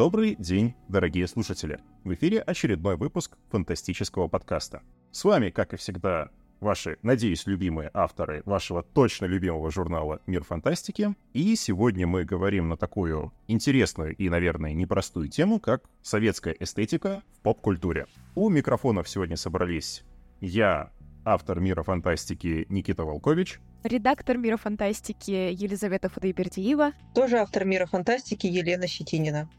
Добрый день, дорогие слушатели! В эфире очередной выпуск фантастического подкаста. С вами, как и всегда, ваши, надеюсь, любимые авторы вашего точно любимого журнала «Мир фантастики». И сегодня мы говорим на такую интересную и, наверное, непростую тему, как советская эстетика в поп-культуре. У микрофонов сегодня собрались я, автор «Мира фантастики» Никита Волкович, редактор «Мира фантастики» Елизавета Фадоибердиева, тоже автор «Мира фантастики» Елена Щетинина.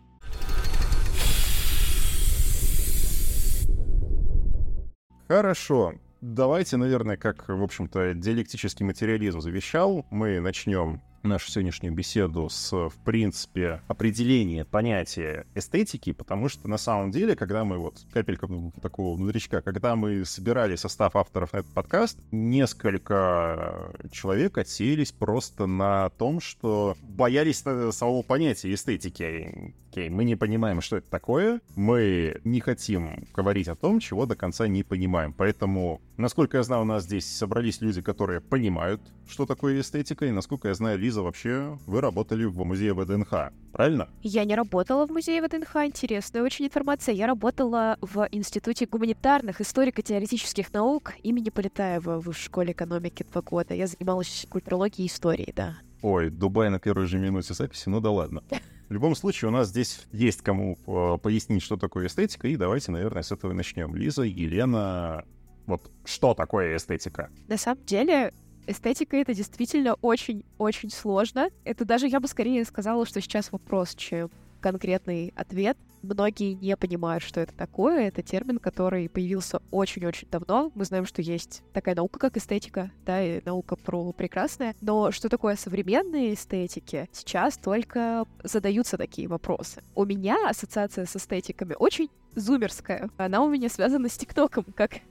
Хорошо. Давайте, наверное, как, в общем-то, диалектический материализм завещал, мы начнем нашу сегодняшнюю беседу с, в принципе, определения понятия эстетики, потому что на самом деле, когда мы вот, капелька такого внутричка, когда мы собирали состав авторов на этот подкаст, несколько человек отсеялись просто на том, что боялись самого понятия эстетики. Окей, мы не понимаем, что это такое, мы не хотим говорить о том, чего до конца не понимаем. Поэтому, насколько я знаю, у нас здесь собрались люди, которые понимают, что такое эстетика, и насколько я знаю, Лиза, вообще вы работали в музее ВДНХ, правильно? Я не работала в музее ВДНХ, интересная очень информация. Я работала в Институте гуманитарных историко-теоретических наук имени Полетаева в школе экономики два года. Я занималась культурологией и историей, да. Ой, Дубай на первой же минуте записи, ну да ладно. В любом случае, у нас здесь есть кому э, пояснить, что такое эстетика, и давайте, наверное, с этого начнем. Лиза, Елена, вот что такое эстетика? На самом деле, эстетика — это действительно очень-очень сложно. Это даже, я бы скорее сказала, что сейчас вопрос, чем конкретный ответ. Многие не понимают, что это такое. Это термин, который появился очень-очень давно. Мы знаем, что есть такая наука, как эстетика, да, и наука про прекрасное. Но что такое современные эстетики? Сейчас только задаются такие вопросы. У меня ассоциация с эстетиками очень зумерская. Она у меня связана с ТикТоком, как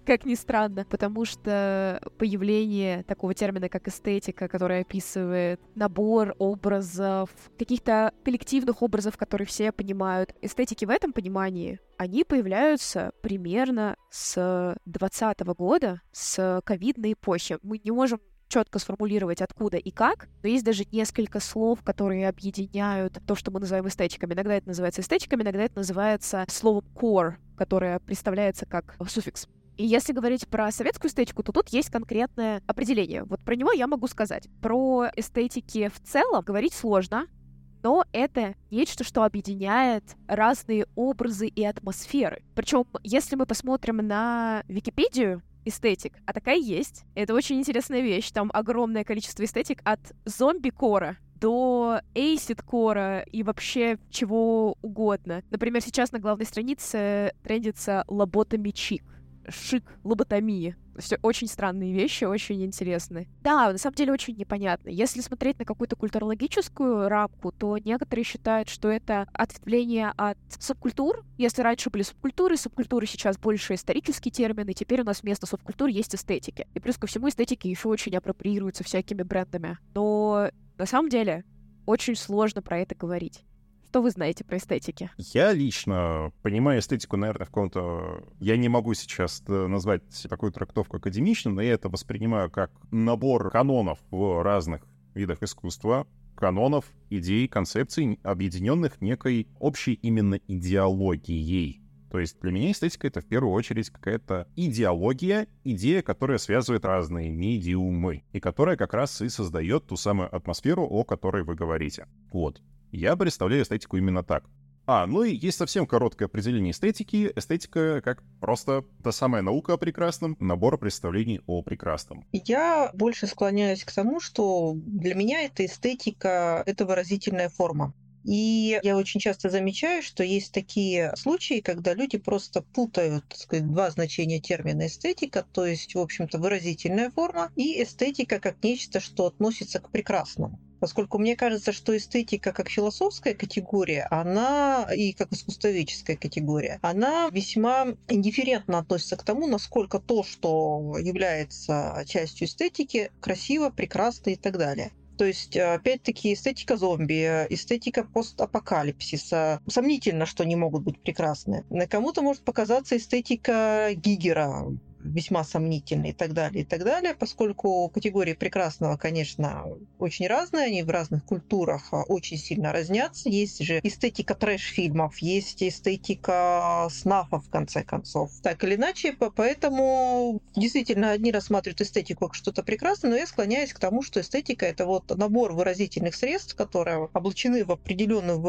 как ни странно, потому что появление такого термина, как эстетика, который описывает набор образов, каких-то коллективных образов, которые все понимают, эстетики в этом понимании, они появляются примерно с 2020 года, с ковидной эпохи. Мы не можем четко сформулировать, откуда и как, но есть даже несколько слов, которые объединяют то, что мы называем эстетиками. Иногда это называется эстетиками, иногда это называется словом core, которое представляется как суффикс. И если говорить про советскую эстетику, то тут есть конкретное определение. Вот про него я могу сказать. Про эстетики в целом говорить сложно, но это нечто, что объединяет разные образы и атмосферы. Причем, если мы посмотрим на Википедию, эстетик, а такая есть. Это очень интересная вещь. Там огромное количество эстетик от зомби-кора до эйсид-кора и вообще чего угодно. Например, сейчас на главной странице трендится лоботомичик шик лоботомии. Все очень странные вещи, очень интересные. Да, на самом деле очень непонятно. Если смотреть на какую-то культурологическую рамку, то некоторые считают, что это ответвление от субкультур. Если раньше были субкультуры, субкультуры сейчас больше исторические термины, теперь у нас вместо субкультур есть эстетики. И плюс ко всему эстетики еще очень апроприируются всякими брендами. Но на самом деле очень сложно про это говорить. Что вы знаете про эстетики? Я лично понимаю эстетику, наверное, в каком-то... Я не могу сейчас э, назвать такую трактовку академичной, но я это воспринимаю как набор канонов в разных видах искусства, канонов, идей, концепций, объединенных некой общей именно идеологией. То есть для меня эстетика — это в первую очередь какая-то идеология, идея, которая связывает разные медиумы, и которая как раз и создает ту самую атмосферу, о которой вы говорите. Вот. Я представляю эстетику именно так. А, ну и есть совсем короткое определение эстетики. Эстетика как просто та самая наука о прекрасном, набор представлений о прекрасном. Я больше склоняюсь к тому, что для меня эта эстетика — это выразительная форма. И я очень часто замечаю, что есть такие случаи, когда люди просто путают сказать, два значения термина эстетика, то есть, в общем-то, выразительная форма, и эстетика как нечто, что относится к прекрасному поскольку мне кажется, что эстетика как философская категория, она и как искусствоведческая категория, она весьма индифферентно относится к тому, насколько то, что является частью эстетики, красиво, прекрасно и так далее. То есть, опять-таки, эстетика зомби, эстетика постапокалипсиса. Сомнительно, что они могут быть прекрасны. Кому-то может показаться эстетика Гигера, весьма сомнительный и так далее, и так далее, поскольку категории прекрасного, конечно, очень разные, они в разных культурах а, очень сильно разнятся. Есть же эстетика трэш-фильмов, есть эстетика снафов, в конце концов. Так или иначе, поэтому действительно одни рассматривают эстетику как что-то прекрасное, но я склоняюсь к тому, что эстетика — это вот набор выразительных средств, которые облачены в определенную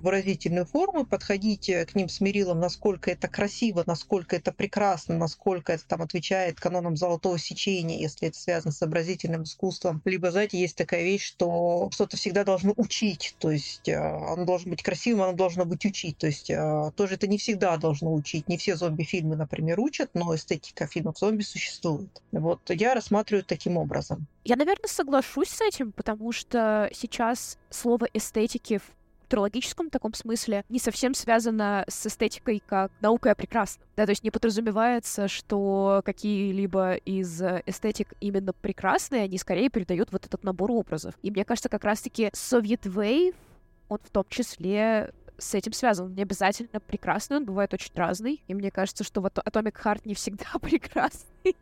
выразительную форму, подходить к ним с мерилом, насколько это красиво, насколько это прекрасно, насколько это там отвечает канонам золотого сечения, если это связано с образительным искусством. Либо, знаете, есть такая вещь, что что-то всегда должно учить, то есть э, оно должно быть красивым, оно должно быть учить, то есть э, тоже это не всегда должно учить. Не все зомби-фильмы, например, учат, но эстетика фильмов зомби существует. Вот я рассматриваю таким образом. Я, наверное, соглашусь с этим, потому что сейчас слово эстетики в трологическом таком смысле не совсем связано с эстетикой как наукой о прекрасном. Да, то есть не подразумевается, что какие-либо из эстетик именно прекрасные, они скорее передают вот этот набор образов. И мне кажется, как раз-таки Soviet Wave, он в том числе с этим связан. Не обязательно прекрасный, он бывает очень разный. И мне кажется, что вот Atomic Heart не всегда прекрасный.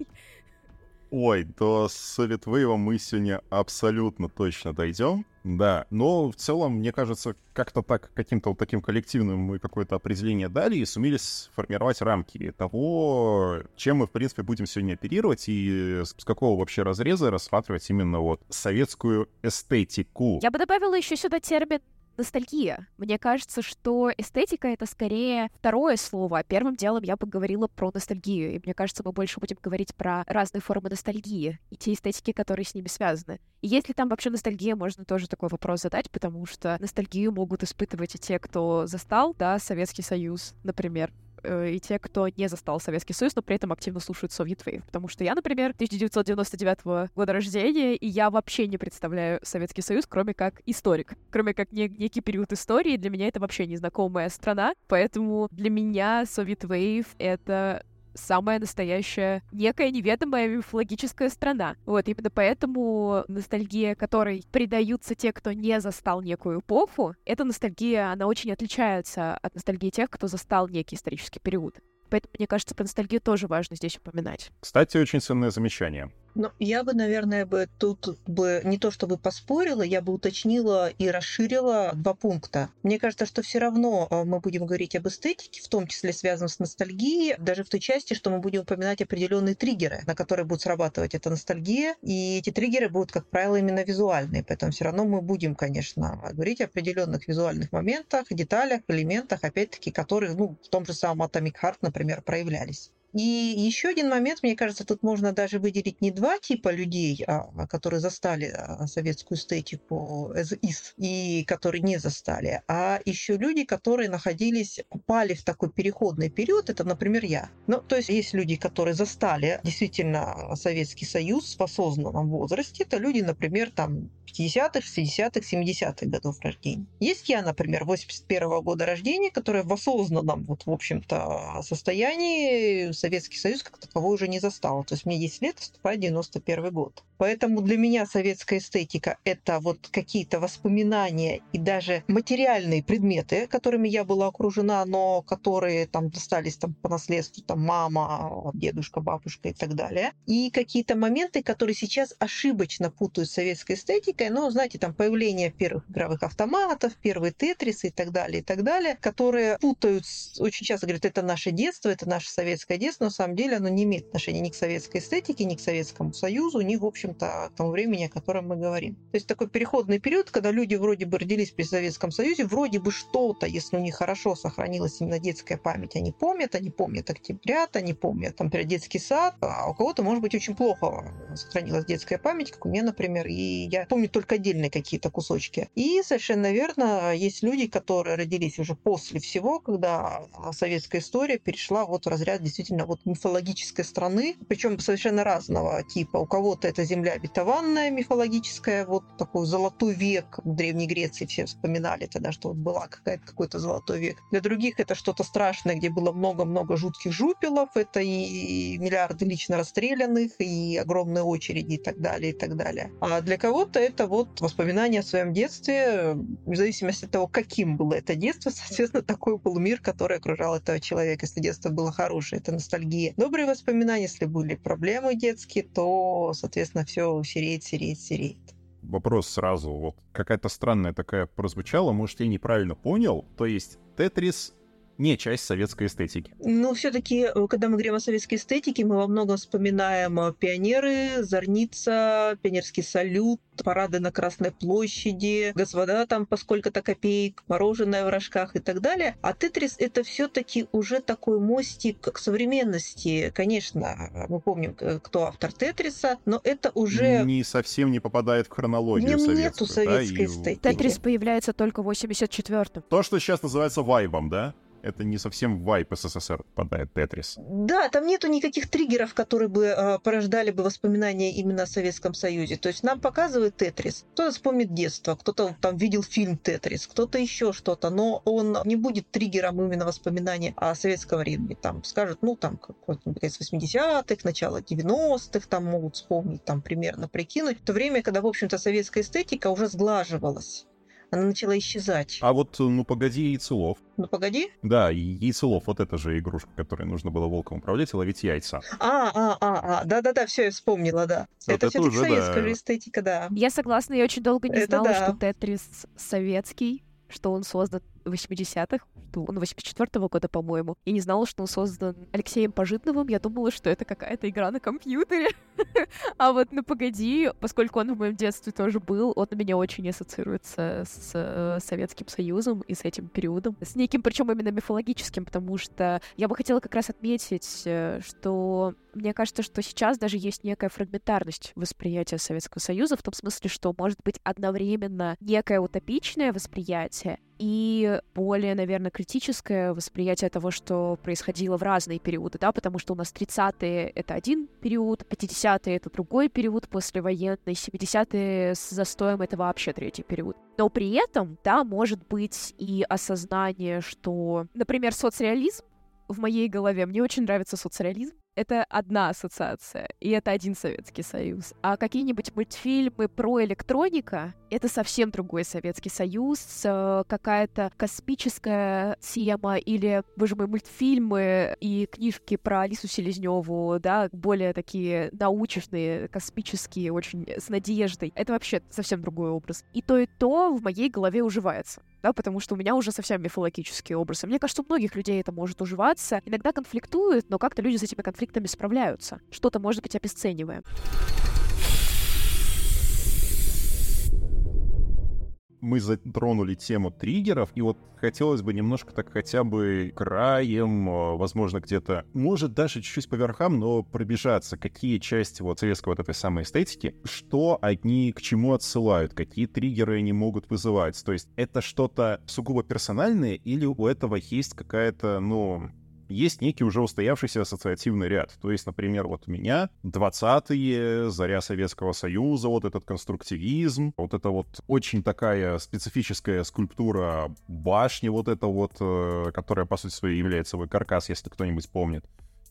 Ой, до Совет Вейва мы сегодня абсолютно точно дойдем. Да, но в целом, мне кажется, как-то так, каким-то вот таким коллективным мы какое-то определение дали и сумели сформировать рамки того, чем мы, в принципе, будем сегодня оперировать и с какого вообще разреза рассматривать именно вот советскую эстетику. Я бы добавила еще сюда термин ностальгия. Мне кажется, что эстетика — это скорее второе слово. А первым делом я бы говорила про ностальгию. И мне кажется, мы больше будем говорить про разные формы ностальгии и те эстетики, которые с ними связаны. И есть ли там вообще ностальгия, можно тоже такой вопрос задать, потому что ностальгию могут испытывать и те, кто застал, да, Советский Союз, например, и те, кто не застал Советский Союз, но при этом активно слушают Soviet Wave. Потому что я, например, 1999 года рождения, и я вообще не представляю Советский Союз, кроме как историк. Кроме как не, некий период истории, для меня это вообще незнакомая страна, поэтому для меня Soviet Wave — это самая настоящая, некая неведомая мифологическая страна. Вот, именно поэтому ностальгия, которой предаются те, кто не застал некую эпоху, эта ностальгия, она очень отличается от ностальгии тех, кто застал некий исторический период. Поэтому, мне кажется, про ностальгию тоже важно здесь упоминать. Кстати, очень ценное замечание. Ну, я бы, наверное, бы тут бы не то чтобы поспорила, я бы уточнила и расширила два пункта. Мне кажется, что все равно э, мы будем говорить об эстетике, в том числе связанном с ностальгией, даже в той части, что мы будем упоминать определенные триггеры, на которые будет срабатывать эта ностальгия, и эти триггеры будут, как правило, именно визуальные, поэтому все равно мы будем, конечно, говорить о определенных визуальных моментах, деталях, элементах, опять-таки, которые, ну, в том же самом Atomic Heart, например, проявлялись. И еще один момент, мне кажется, тут можно даже выделить не два типа людей, а, которые застали а, советскую эстетику из и которые не застали, а еще люди, которые находились, попали в такой переходный период, это, например, я. Ну, то есть есть люди, которые застали действительно Советский Союз в осознанном возрасте, это люди, например, там 50-х, 60-х, 70-х годов рождения. Есть я, например, 81 -го года рождения, которая в осознанном, вот, в общем-то, состоянии Советский Союз как таковой уже не застала. То есть мне 10 лет, вступает 91 год. Поэтому для меня советская эстетика — это вот какие-то воспоминания и даже материальные предметы, которыми я была окружена, но которые там достались там по наследству, там мама, дедушка, бабушка и так далее. И какие-то моменты, которые сейчас ошибочно путают с советской эстетикой, ну, знаете, там появление первых игровых автоматов, первые тетрисы и так далее, и так далее, которые путают, очень часто говорят, это наше детство, это наше советское детство, но на самом деле оно не имеет отношения ни к советской эстетике, ни к Советскому Союзу, ни, в общем общем-то, к тому времени, о котором мы говорим. То есть такой переходный период, когда люди вроде бы родились при Советском Союзе, вроде бы что-то, если у них хорошо сохранилась именно детская память, они помнят, они помнят октябрят, они помнят, там, детский сад, а у кого-то, может быть, очень плохо сохранилась детская память, как у меня, например, и я помню только отдельные какие-то кусочки. И совершенно верно, есть люди, которые родились уже после всего, когда советская история перешла вот в разряд действительно вот мифологической страны, причем совершенно разного типа. У кого-то это земля обетованная мифологическая, вот такой золотой век в Древней Греции все вспоминали тогда, что вот была какая-то какой-то золотой век. Для других это что-то страшное, где было много-много жутких жупелов, это и миллиарды лично расстрелянных, и огромные очереди и так далее, и так далее. А для кого-то это вот воспоминания о своем детстве, в зависимости от того, каким было это детство, соответственно, такой был мир, который окружал этого человека. Если детство было хорошее, это ностальгия. Добрые воспоминания, если были проблемы детские, то, соответственно, все сереет, сереет, сереет вопрос сразу. Вот какая-то странная такая прозвучала, может, я неправильно понял. То есть Тетрис не часть советской эстетики. Ну, все-таки, э, когда мы говорим о советской эстетике, мы во многом вспоминаем э, пионеры, Зорница, пионерский салют, парады на Красной площади, господа там по сколько-то копеек, мороженое в рожках и так далее. А Тетрис это все-таки уже такой мостик к современности. Конечно, мы помним, кто автор Тетриса, но это уже... Не совсем не попадает в хронологию нем нету советской да, эстетики. Тетрис появляется только в 84-м. То, что сейчас называется вайбом, да? Это не совсем вайп СССР попадает Тетрис. Да, там нету никаких триггеров, которые бы э, порождали бы воспоминания именно о Советском Союзе. То есть нам показывает Тетрис. Кто-то вспомнит детство, кто-то там видел фильм Тетрис, кто-то еще что-то, но он не будет триггером именно воспоминания о советском времени. Там скажут, ну, там, какой-нибудь конец 80-х, начало 90-х, там могут вспомнить, там, примерно прикинуть. В то время, когда, в общем-то, советская эстетика уже сглаживалась она начала исчезать. А вот, ну погоди, яйцелов. Ну погоди? Да, яйцелов, вот это же игрушка, которой нужно было волком управлять и ловить яйца. А, а, а, а, да-да-да, все, я вспомнила, да. Вот это, это все-таки советская да. эстетика, да. Я согласна, я очень долго не это знала, да. что Тетрис советский, что он создан 80-х, он 84-го года, по-моему. Я не знала, что он создан Алексеем Пожитновым. Я думала, что это какая-то игра на компьютере. а вот ну погоди, поскольку он в моем детстве тоже был, он у меня очень ассоциируется с э, Советским Союзом и с этим периодом. С неким, причем именно мифологическим, потому что я бы хотела как раз отметить, э, что мне кажется, что сейчас даже есть некая фрагментарность восприятия Советского Союза, в том смысле, что может быть одновременно некое утопичное восприятие и более, наверное, критическое восприятие того, что происходило в разные периоды, да, потому что у нас 30-е — это один период, 50-е — это другой период послевоенный, 70-е с застоем — это вообще третий период. Но при этом, да, может быть и осознание, что, например, соцреализм в моей голове, мне очень нравится соцреализм, это одна ассоциация, и это один Советский Союз. А какие-нибудь мультфильмы про электроника — это совсем другой Советский Союз, э, какая-то космическая тема или, боже мой, мультфильмы и книжки про Алису Селезневу, да, более такие научные, космические, очень с надеждой. Это вообще совсем другой образ. И то, и то в моей голове уживается да, потому что у меня уже совсем мифологические образы. Мне кажется, у многих людей это может уживаться. Иногда конфликтуют, но как-то люди с этими конфликтами справляются. Что-то, может быть, обесцениваем. Мы затронули тему триггеров, и вот хотелось бы немножко так хотя бы краем, э, возможно, где-то, может, даже чуть-чуть по верхам, но пробежаться, какие части вот советской вот этой самой эстетики, что они к чему отсылают, какие триггеры они могут вызывать. То есть это что-то сугубо персональное или у этого есть какая-то, ну, есть некий уже устоявшийся ассоциативный ряд. То есть, например, вот у меня 20-е, заря Советского Союза, вот этот конструктивизм, вот это вот очень такая специфическая скульптура башни, вот это вот, э, которая, по сути своей, является свой каркас, если кто-нибудь помнит.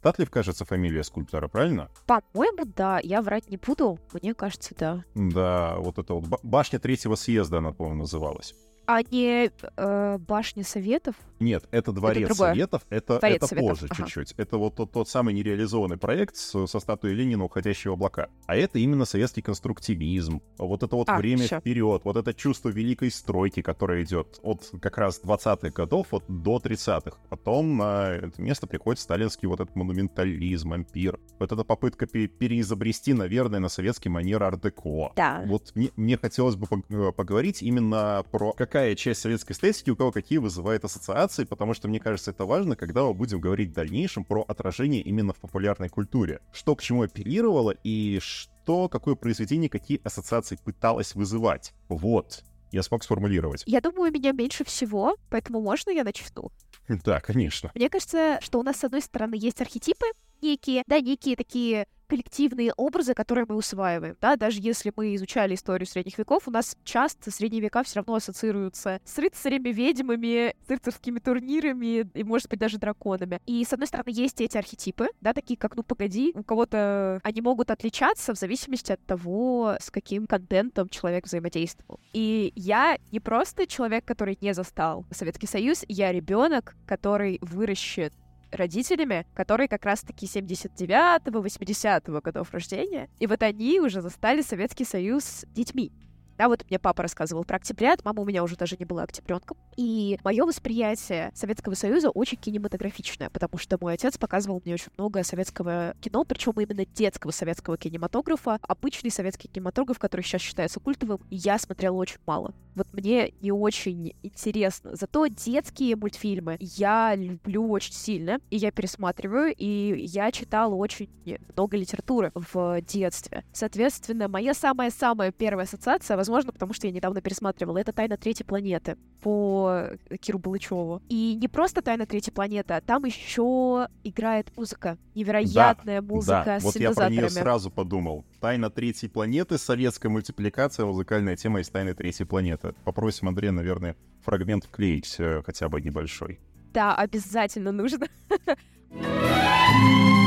Татлив, кажется, фамилия скульптора, правильно? По-моему, да. Я врать не буду. Мне кажется, да. Да, вот это вот башня третьего съезда, она, по-моему, называлась. А не э, башня советов? Нет, это дворец это Советов, это, дворец это Советов. позже ага. чуть-чуть. Это вот тот, тот самый нереализованный проект со, со статуей Ленина «Уходящие облака». А это именно советский конструктивизм. Вот это вот а, время всё. вперед, вот это чувство великой стройки, которое идет от как раз 20-х годов вот, до 30-х. Потом на это место приходит сталинский вот этот монументализм, ампир. Вот эта попытка переизобрести, наверное, на советский манер ар-деко. Да. Вот мне, мне хотелось бы э, поговорить именно про какая часть советской эстетики у кого какие вызывает ассоциации потому что мне кажется, это важно, когда мы будем говорить в дальнейшем про отражение именно в популярной культуре. Что к чему апеллировало и что, какое произведение, какие ассоциации пыталось вызывать. Вот. Я смог сформулировать. Я думаю, у меня меньше всего, поэтому можно я начну? Да, конечно. Мне кажется, что у нас, с одной стороны, есть архетипы некие, да, некие такие коллективные образы, которые мы усваиваем, да, даже если мы изучали историю средних веков, у нас часто средние века все равно ассоциируются с рыцарями, ведьмами, с рыцарскими турнирами и, может быть, даже драконами. И, с одной стороны, есть эти архетипы, да, такие как «ну, погоди», у кого-то они могут отличаться в зависимости от того, с каким контентом человек взаимодействовал. И я не просто человек, который не застал Советский Союз, я ребенок, который выращет родителями, которые как раз-таки 79-го, 80-го годов рождения. И вот они уже застали Советский Союз с детьми. Да, вот мне папа рассказывал про октябрят, мама у меня уже даже не была октябренком. И мое восприятие Советского Союза очень кинематографичное, потому что мой отец показывал мне очень много советского кино, причем именно детского советского кинематографа. Обычный советский кинематограф, который сейчас считается культовым, я смотрела очень мало. Вот мне не очень интересно. Зато детские мультфильмы я люблю очень сильно, и я пересматриваю, и я читала очень много литературы в детстве. Соответственно, моя самая-самая первая ассоциация возможно, потому что я недавно пересматривала. Это «Тайна третьей планеты» по Киру Балычеву. И не просто «Тайна третьей планеты», а там еще играет музыка. Невероятная да, музыка да. с вот я про нее сразу подумал. «Тайна третьей планеты», советская мультипликация, музыкальная тема из «Тайны третьей планеты». Попросим Андрея, наверное, фрагмент вклеить, э, хотя бы небольшой. Да, обязательно нужно.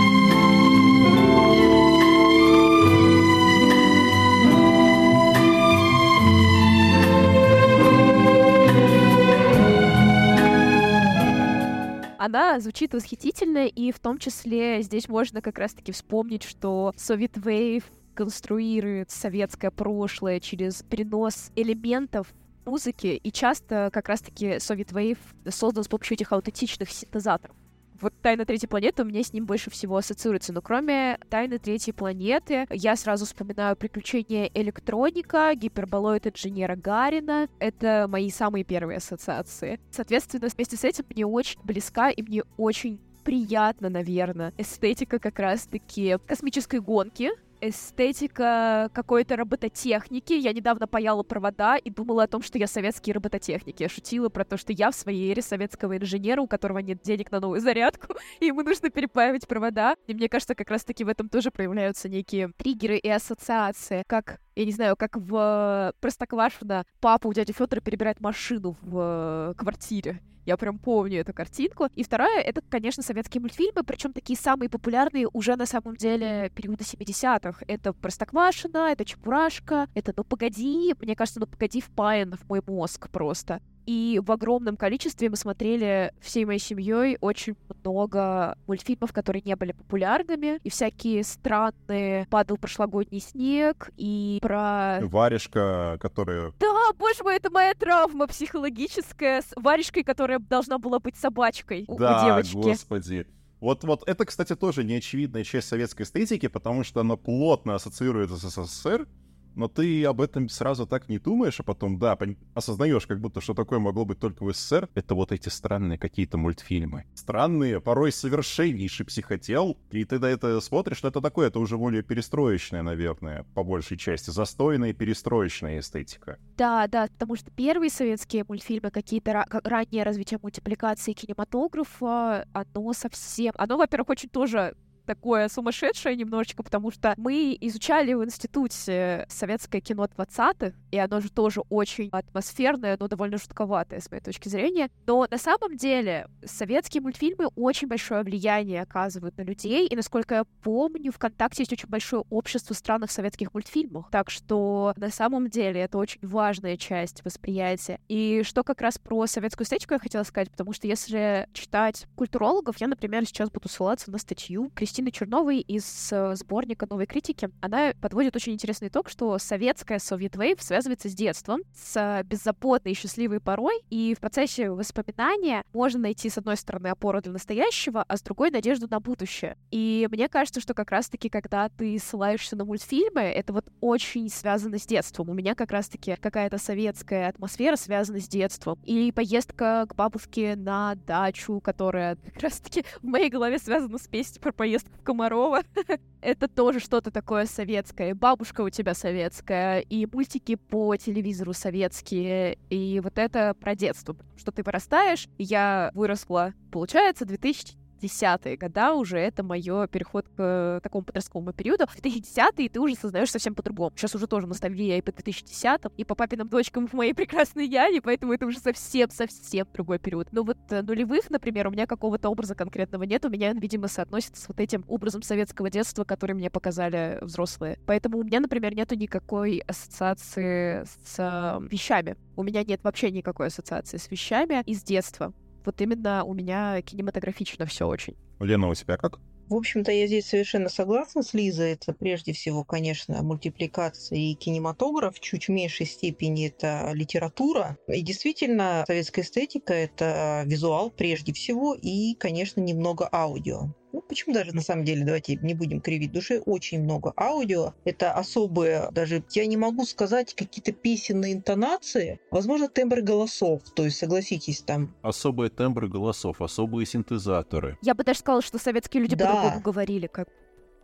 Она звучит восхитительно, и в том числе здесь можно как раз-таки вспомнить, что Soviet Wave конструирует советское прошлое через перенос элементов музыки, и часто как раз-таки Soviet Wave создан с помощью этих аутентичных синтезаторов. Вот «Тайна третьей планеты» у меня с ним больше всего ассоциируется. Но кроме «Тайны третьей планеты» я сразу вспоминаю «Приключения электроника», «Гиперболоид инженера Гарина». Это мои самые первые ассоциации. Соответственно, вместе с этим мне очень близка и мне очень приятно, наверное, эстетика как раз-таки космической гонки, эстетика какой-то робототехники. Я недавно паяла провода и думала о том, что я советский робототехник. Я шутила про то, что я в своей эре советского инженера, у которого нет денег на новую зарядку, и ему нужно перепаивать провода. И мне кажется, как раз-таки в этом тоже проявляются некие триггеры и ассоциации, как я не знаю, как в Простоквашино папа у дяди Федора перебирает машину в квартире. Я прям помню эту картинку. И вторая — это, конечно, советские мультфильмы, причем такие самые популярные уже на самом деле периода 70-х. Это Простоквашино, это Чебурашка, это «Ну погоди». Мне кажется, «Ну погоди» впаян в мой мозг просто. И в огромном количестве мы смотрели всей моей семьей очень много мультфильмов, которые не были популярными, и всякие странные «Падал прошлогодний снег», и про... Варежка, которая... Да, боже мой, это моя травма психологическая с варежкой, которая должна была быть собачкой у, да, у девочки. господи. Вот, вот это, кстати, тоже неочевидная часть советской эстетики, потому что она плотно ассоциируется с СССР, но ты об этом сразу так не думаешь, а потом, да, осознаешь, как будто что такое могло быть только в СССР. Это вот эти странные какие-то мультфильмы. Странные, порой совершеннейший психотел. И ты на это смотришь, что это такое, это уже более перестроечная, наверное, по большей части. Застойная перестроечная эстетика. Да, да, потому что первые советские мультфильмы, какие-то ра- раннее развитие мультипликации кинематографа, оно совсем... Оно, во-первых, очень тоже такое сумасшедшее немножечко, потому что мы изучали в институте советское кино 20-х, и оно же тоже очень атмосферное, но довольно жутковатое, с моей точки зрения. Но на самом деле советские мультфильмы очень большое влияние оказывают на людей, и, насколько я помню, ВКонтакте есть очень большое общество странных советских мультфильмов. Так что на самом деле это очень важная часть восприятия. И что как раз про советскую эстетику я хотела сказать, потому что если читать культурологов, я, например, сейчас буду ссылаться на статью Кристины Черновой из э, сборника «Новой критики». Она подводит очень интересный итог, что советская Soviet Wave связывается с детством, с беззаботной и счастливой порой, и в процессе воспоминания можно найти, с одной стороны, опору для настоящего, а с другой — надежду на будущее. И мне кажется, что как раз-таки, когда ты ссылаешься на мультфильмы, это вот очень связано с детством. У меня как раз-таки какая-то советская атмосфера связана с детством. И поездка к бабушке на дачу, которая как раз-таки в моей голове связана с песней про поездку в Комарова. Это тоже что-то такое советское. Бабушка у тебя советская, и мультики по телевизору советские, и вот это про детство. Что ты вырастаешь, я выросла, получается, 2000 десятые года уже это мое переход к такому подростковому периоду. В 2010-е ты уже сознаешь совсем по-другому. Сейчас уже тоже ностальгия и по 2010 и по папиным дочкам в моей прекрасной Яне, поэтому это уже совсем-совсем другой период. Но вот э, нулевых, например, у меня какого-то образа конкретного нет, у меня он, видимо, соотносится с вот этим образом советского детства, который мне показали взрослые. Поэтому у меня, например, нету никакой ассоциации с э, вещами. У меня нет вообще никакой ассоциации с вещами из детства Вот именно у меня кинематографично все очень. Лена, у тебя как? В общем-то, я здесь совершенно согласна с Лизой. Это прежде всего, конечно, мультипликация и кинематограф. Чуть в меньшей степени это литература. И действительно, советская эстетика — это визуал прежде всего и, конечно, немного аудио. Ну, почему даже на самом деле, давайте не будем кривить души, очень много аудио. Это особые, даже я не могу сказать какие-то песенные интонации, возможно, тембры голосов. То есть, согласитесь, там... Особые тембры голосов, особые синтезаторы. Я бы даже сказала, что советские люди да. по-другому говорили, как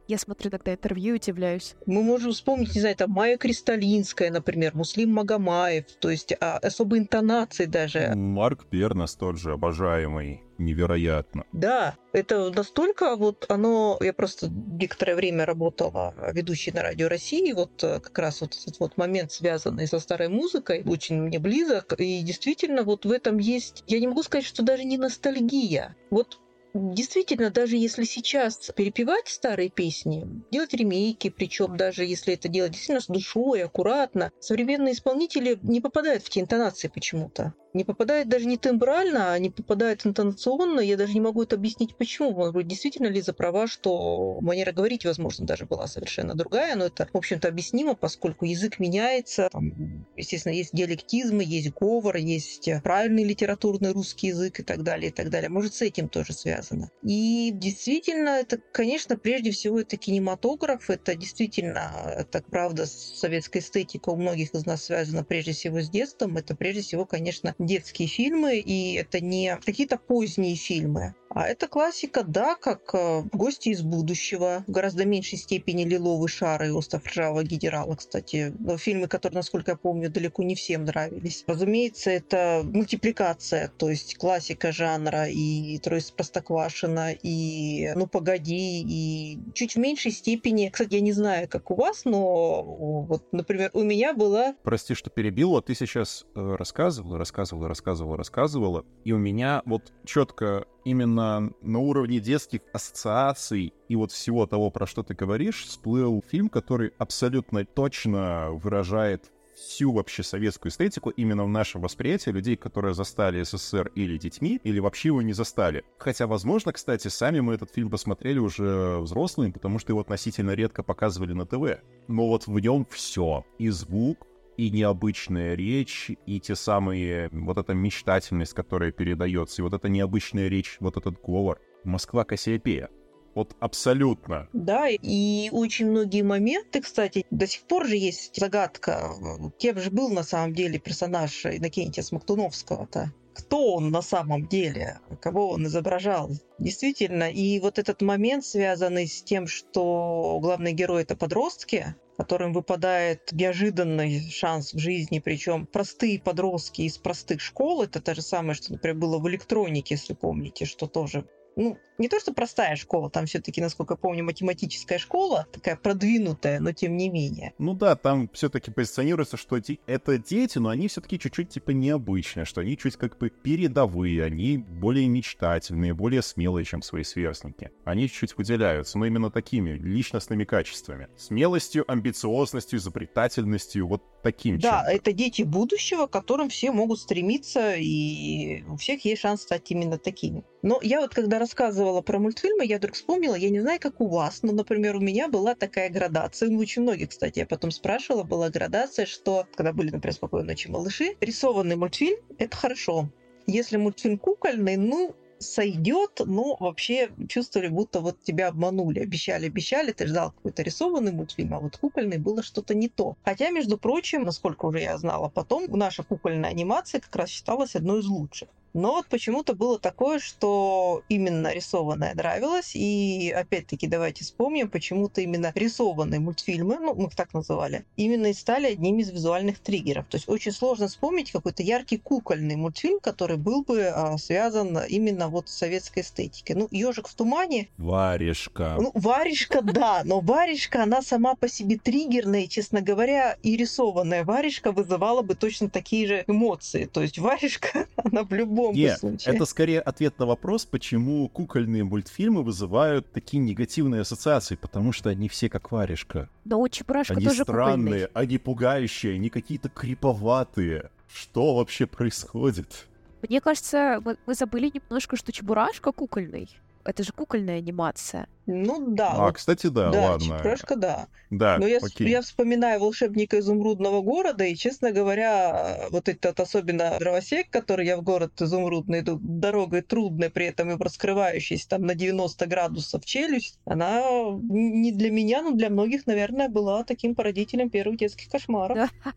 я смотрю иногда интервью и удивляюсь. Мы можем вспомнить, не знаю, там Майя Кристалинская, например, Муслим Магомаев, то есть а, особые интонации даже. Марк Пернас тот же, обожаемый невероятно. Да, это настолько вот оно... Я просто некоторое время работала ведущей на Радио России, вот э, как раз вот этот вот момент, связанный со старой музыкой, очень мне близок, и действительно вот в этом есть... Я не могу сказать, что даже не ностальгия. Вот Действительно, даже если сейчас перепевать старые песни, делать ремейки, причем даже если это делать действительно с душой, аккуратно, современные исполнители не попадают в те интонации почему-то не попадает даже не тембрально, а не попадает интонационно. Я даже не могу это объяснить, почему. Может быть, действительно Лиза права, что манера говорить, возможно, даже была совершенно другая, но это, в общем-то, объяснимо, поскольку язык меняется. Там, естественно, есть диалектизмы, есть говор, есть правильный литературный русский язык и так далее, и так далее. Может, с этим тоже связано. И действительно, это, конечно, прежде всего, это кинематограф, это действительно, так правда, советская эстетика у многих из нас связана прежде всего с детством. Это прежде всего, конечно, детские фильмы, и это не какие-то поздние фильмы. А это классика, да, как э, «Гости из будущего», в гораздо меньшей степени «Лиловый шар» и «Остров ржавого генерала», кстати. Фильмы, которые, насколько я помню, далеко не всем нравились. Разумеется, это мультипликация, то есть классика жанра и «Трое Простоквашино», и «Ну, погоди», и чуть в меньшей степени, кстати, я не знаю, как у вас, но вот, например, у меня была... Прости, что перебила, ты сейчас э, рассказывала, рассказывала, рассказывала, рассказывала, и у меня вот четко именно на уровне детских ассоциаций и вот всего того, про что ты говоришь, всплыл фильм, который абсолютно точно выражает всю вообще советскую эстетику именно в нашем восприятии людей, которые застали СССР или детьми, или вообще его не застали. Хотя, возможно, кстати, сами мы этот фильм посмотрели уже взрослыми, потому что его относительно редко показывали на ТВ. Но вот в нем все. И звук, и необычная речь, и те самые, вот эта мечтательность, которая передается, и вот эта необычная речь, вот этот говор. Москва Кассиопея. Вот абсолютно. Да, и очень многие моменты, кстати, до сих пор же есть загадка. Кем же был на самом деле персонаж Иннокентия Смоктуновского-то? Кто он на самом деле? Кого он изображал? Действительно, и вот этот момент, связанный с тем, что главный герой это подростки, которым выпадает неожиданный шанс в жизни, причем простые подростки из простых школ, это то же самое, что, например, было в электронике, если помните, что тоже ну, не то, что простая школа, там все-таки, насколько я помню, математическая школа, такая продвинутая, но тем не менее. Ну да, там все-таки позиционируется, что это дети, но они все-таки чуть-чуть типа необычные, что они чуть как бы передовые, они более мечтательные, более смелые, чем свои сверстники. Они чуть-чуть выделяются, но именно такими личностными качествами. Смелостью, амбициозностью, изобретательностью, вот таким Да, чем-то. это дети будущего, к которым все могут стремиться, и у всех есть шанс стать именно такими. Но я вот когда рассказывала про мультфильмы, я вдруг вспомнила, я не знаю, как у вас, но, например, у меня была такая градация, ну, очень многие, кстати, я потом спрашивала, была градация, что, когда были, например, «Спокойной ночи, малыши», рисованный мультфильм — это хорошо. Если мультфильм кукольный, ну, сойдет, но вообще чувствовали, будто вот тебя обманули. Обещали, обещали, ты ждал какой-то рисованный мультфильм, а вот кукольный было что-то не то. Хотя, между прочим, насколько уже я знала потом, наша кукольная анимация как раз считалась одной из лучших. Но вот почему-то было такое, что именно рисованное нравилось. И опять-таки давайте вспомним, почему-то именно рисованные мультфильмы, ну, мы их так называли, именно и стали одним из визуальных триггеров. То есть очень сложно вспомнить какой-то яркий кукольный мультфильм, который был бы а, связан именно вот с советской эстетикой. Ну, ежик в тумане. Варежка. Ну, варежка, да, но варежка, она сама по себе триггерная, честно говоря, и рисованная варежка вызывала бы точно такие же эмоции. То есть варежка, она в любом любом Нет, случае. это скорее ответ на вопрос, почему кукольные мультфильмы вызывают такие негативные ассоциации, потому что они все как варежка. Да у Чебурашка они тоже странные, кукольный. они пугающие, они какие-то криповатые. Что вообще происходит? Мне кажется, мы, мы забыли немножко, что Чебурашка кукольный. Это же кукольная анимация. Ну да. А, вот, кстати, да, да, ладно. Чебурашка, да. Да, Но я, окей. я вспоминаю волшебника изумрудного города, и, честно говоря, вот этот особенно дровосек, который я в город изумрудный иду дорогой трудной, при этом и раскрывающейся там на 90 градусов челюсть, она не для меня, но для многих, наверное, была таким породителем первых детских кошмаров. Да.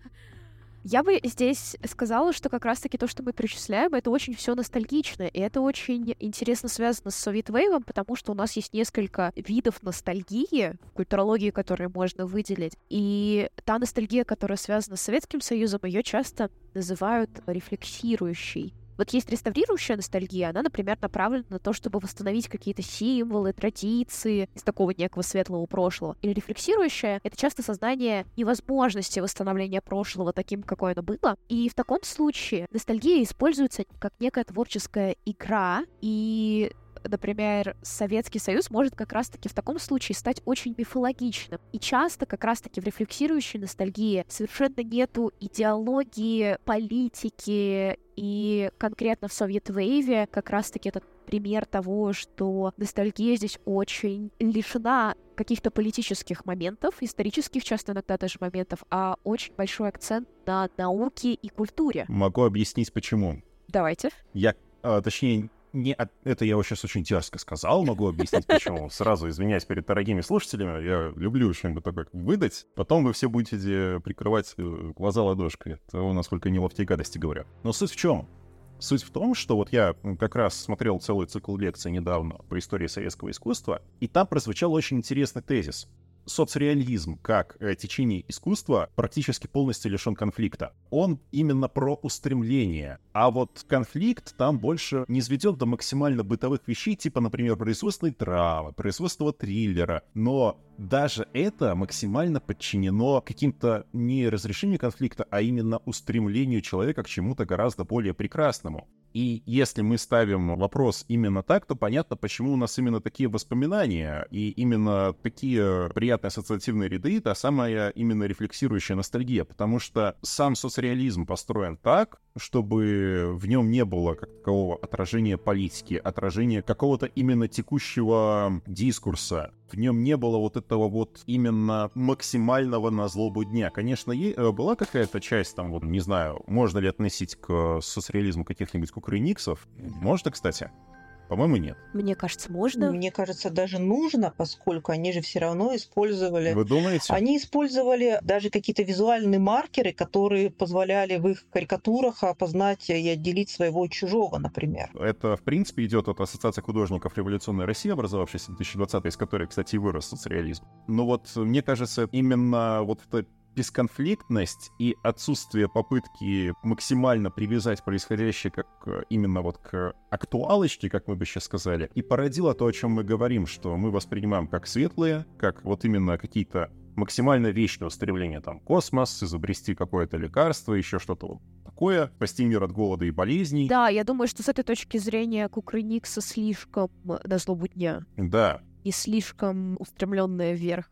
Я бы здесь сказала, что как раз-таки то, что мы перечисляем, это очень все ностальгично, и это очень интересно связано с Совет Вейвом, потому что у нас есть несколько видов ностальгии культурологии, которые можно выделить. И та ностальгия, которая связана с Советским Союзом, ее часто называют рефлексирующей. Вот есть реставрирующая ностальгия, она, например, направлена на то, чтобы восстановить какие-то символы, традиции из такого некого светлого прошлого. Или рефлексирующая — это часто сознание невозможности восстановления прошлого таким, какое оно было. И в таком случае ностальгия используется как некая творческая игра, и например, Советский Союз может как раз-таки в таком случае стать очень мифологичным. И часто как раз-таки в рефлексирующей ностальгии совершенно нету идеологии, политики, и конкретно в Совет Вейве как раз-таки этот пример того, что ностальгия здесь очень лишена каких-то политических моментов, исторических часто иногда даже моментов, а очень большой акцент на науке и культуре. Могу объяснить, почему. Давайте. Я, а, точнее, не это я сейчас очень дерзко сказал, могу объяснить почему. Сразу извиняюсь перед дорогими слушателями, я люблю что-нибудь такое выдать. Потом вы все будете прикрывать э, глаза ладошкой, того, насколько не ловкие гадости говорю. Но суть в чем? Суть в том, что вот я как раз смотрел целый цикл лекций недавно по истории советского искусства, и там прозвучал очень интересный тезис соцреализм как э, течение искусства практически полностью лишен конфликта. Он именно про устремление. А вот конфликт там больше не изведет до максимально бытовых вещей, типа, например, производственной травы, производственного триллера. Но даже это максимально подчинено каким-то не разрешению конфликта, а именно устремлению человека к чему-то гораздо более прекрасному. И если мы ставим вопрос именно так, то понятно, почему у нас именно такие воспоминания и именно такие приятные ассоциативные ряды, та самая именно рефлексирующая ностальгия, потому что сам соцреализм построен так, чтобы в нем не было как такового отражения политики, отражения какого-то именно текущего дискурса. В нем не было вот этого вот именно максимального на злобу дня. Конечно, е- э, была какая-то часть там, вот, не знаю, можно ли относить к соцреализму каких-нибудь кукрыниксов? Можно, кстати. По-моему, нет. Мне кажется, можно. Мне кажется, даже нужно, поскольку они же все равно использовали... Вы думаете? Они использовали даже какие-то визуальные маркеры, которые позволяли в их карикатурах опознать и отделить своего от чужого, например. Это, в принципе, идет от Ассоциации художников революционной России, образовавшейся в 2020 из которой, кстати, и вырос соцреализм. Но вот мне кажется, именно вот это бесконфликтность и отсутствие попытки максимально привязать происходящее как э, именно вот к актуалочке, как мы бы сейчас сказали, и породило то, о чем мы говорим, что мы воспринимаем как светлые, как вот именно какие-то максимально вечное устремление, там, космос, изобрести какое-то лекарство, еще что-то такое, спасти мир от голода и болезней. Да, я думаю, что с этой точки зрения Кукры Никса слишком на злобу дня. Да. И слишком устремленная вверх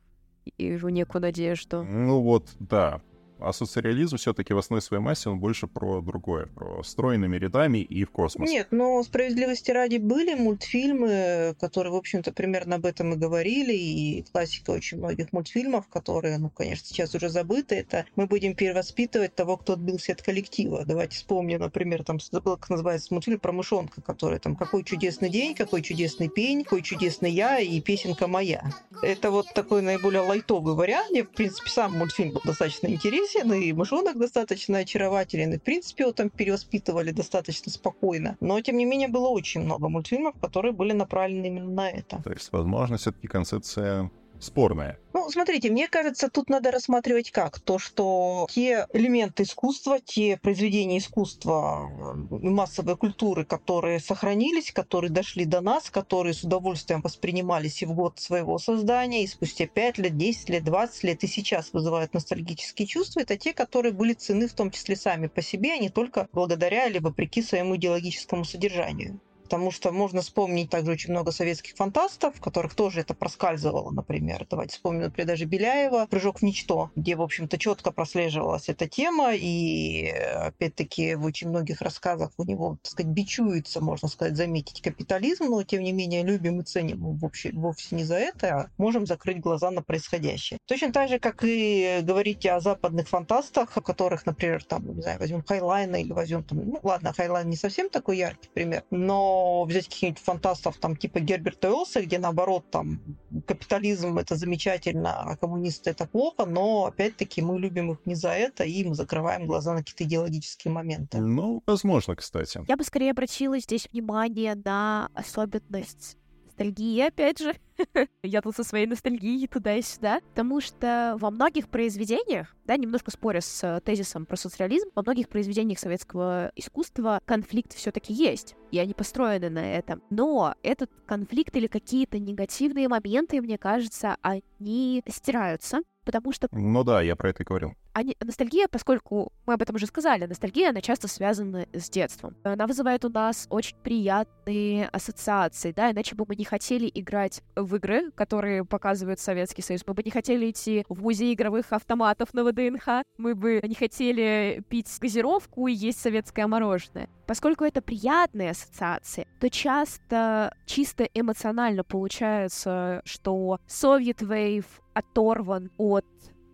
и в некую надежду. Ну вот, да. А соцреализм все-таки в основной своей массе он больше про другое, про стройными рядами и в космос. Нет, но справедливости ради были мультфильмы, которые, в общем-то, примерно об этом и говорили, и классика очень многих мультфильмов, которые, ну, конечно, сейчас уже забыты, это мы будем перевоспитывать того, кто отбился от коллектива. Давайте вспомним, например, там, забыл, как называется мультфильм про мышонка, который там «Какой чудесный день, какой чудесный пень, какой чудесный я» и «Песенка моя». Это вот такой наиболее лайтовый вариант. Мне, в принципе, сам мультфильм был достаточно интересен, и мышонок достаточно очарователен, и, в принципе, его там перевоспитывали достаточно спокойно. Но, тем не менее, было очень много мультфильмов, которые были направлены именно на это. То есть, возможно, все-таки концепция спорная. Ну, смотрите, мне кажется, тут надо рассматривать как? То, что те элементы искусства, те произведения искусства э, массовой культуры, которые сохранились, которые дошли до нас, которые с удовольствием воспринимались и в год своего создания, и спустя 5 лет, 10 лет, 20 лет, и сейчас вызывают ностальгические чувства, это те, которые были цены в том числе сами по себе, а не только благодаря или вопреки своему идеологическому содержанию. Потому что можно вспомнить также очень много советских фантастов, в которых тоже это проскальзывало, например. Давайте вспомним, например, даже Беляева «Прыжок в ничто», где, в общем-то, четко прослеживалась эта тема, и, опять-таки, в очень многих рассказах у него, так сказать, бичуется, можно сказать, заметить капитализм, но, тем не менее, любим и ценим его вовсе, вовсе не за это, а можем закрыть глаза на происходящее. Точно так же, как и говорите о западных фантастах, о которых, например, там, не знаю, возьмем Хайлайна или возьмем там, ну ладно, Хайлайн не совсем такой яркий пример, но взять каких-нибудь фантастов там типа Герберта Уэллса, где наоборот там капитализм это замечательно, а коммунисты это плохо, но опять-таки мы любим их не за это, и мы закрываем глаза на какие-то идеологические моменты. Ну, возможно, кстати. Я бы скорее обратила здесь внимание на особенность ностальгии, опять же. Я тут со своей ностальгией туда и сюда. Потому что во многих произведениях, да, немножко споря с э, тезисом про социализм, во многих произведениях советского искусства конфликт все таки есть, и они построены на этом. Но этот конфликт или какие-то негативные моменты, мне кажется, они стираются, потому что... Ну да, я про это и говорил. Они, ностальгия, поскольку мы об этом уже сказали, ностальгия, она часто связана с детством. Она вызывает у нас очень приятные ассоциации, да, иначе бы мы не хотели играть в игры, которые показывают Советский Союз. Мы бы не хотели идти в музей игровых автоматов на ВДНХ, мы бы не хотели пить газировку и есть советское мороженое. Поскольку это приятные ассоциации, то часто чисто эмоционально получается, что Soviet Wave оторван от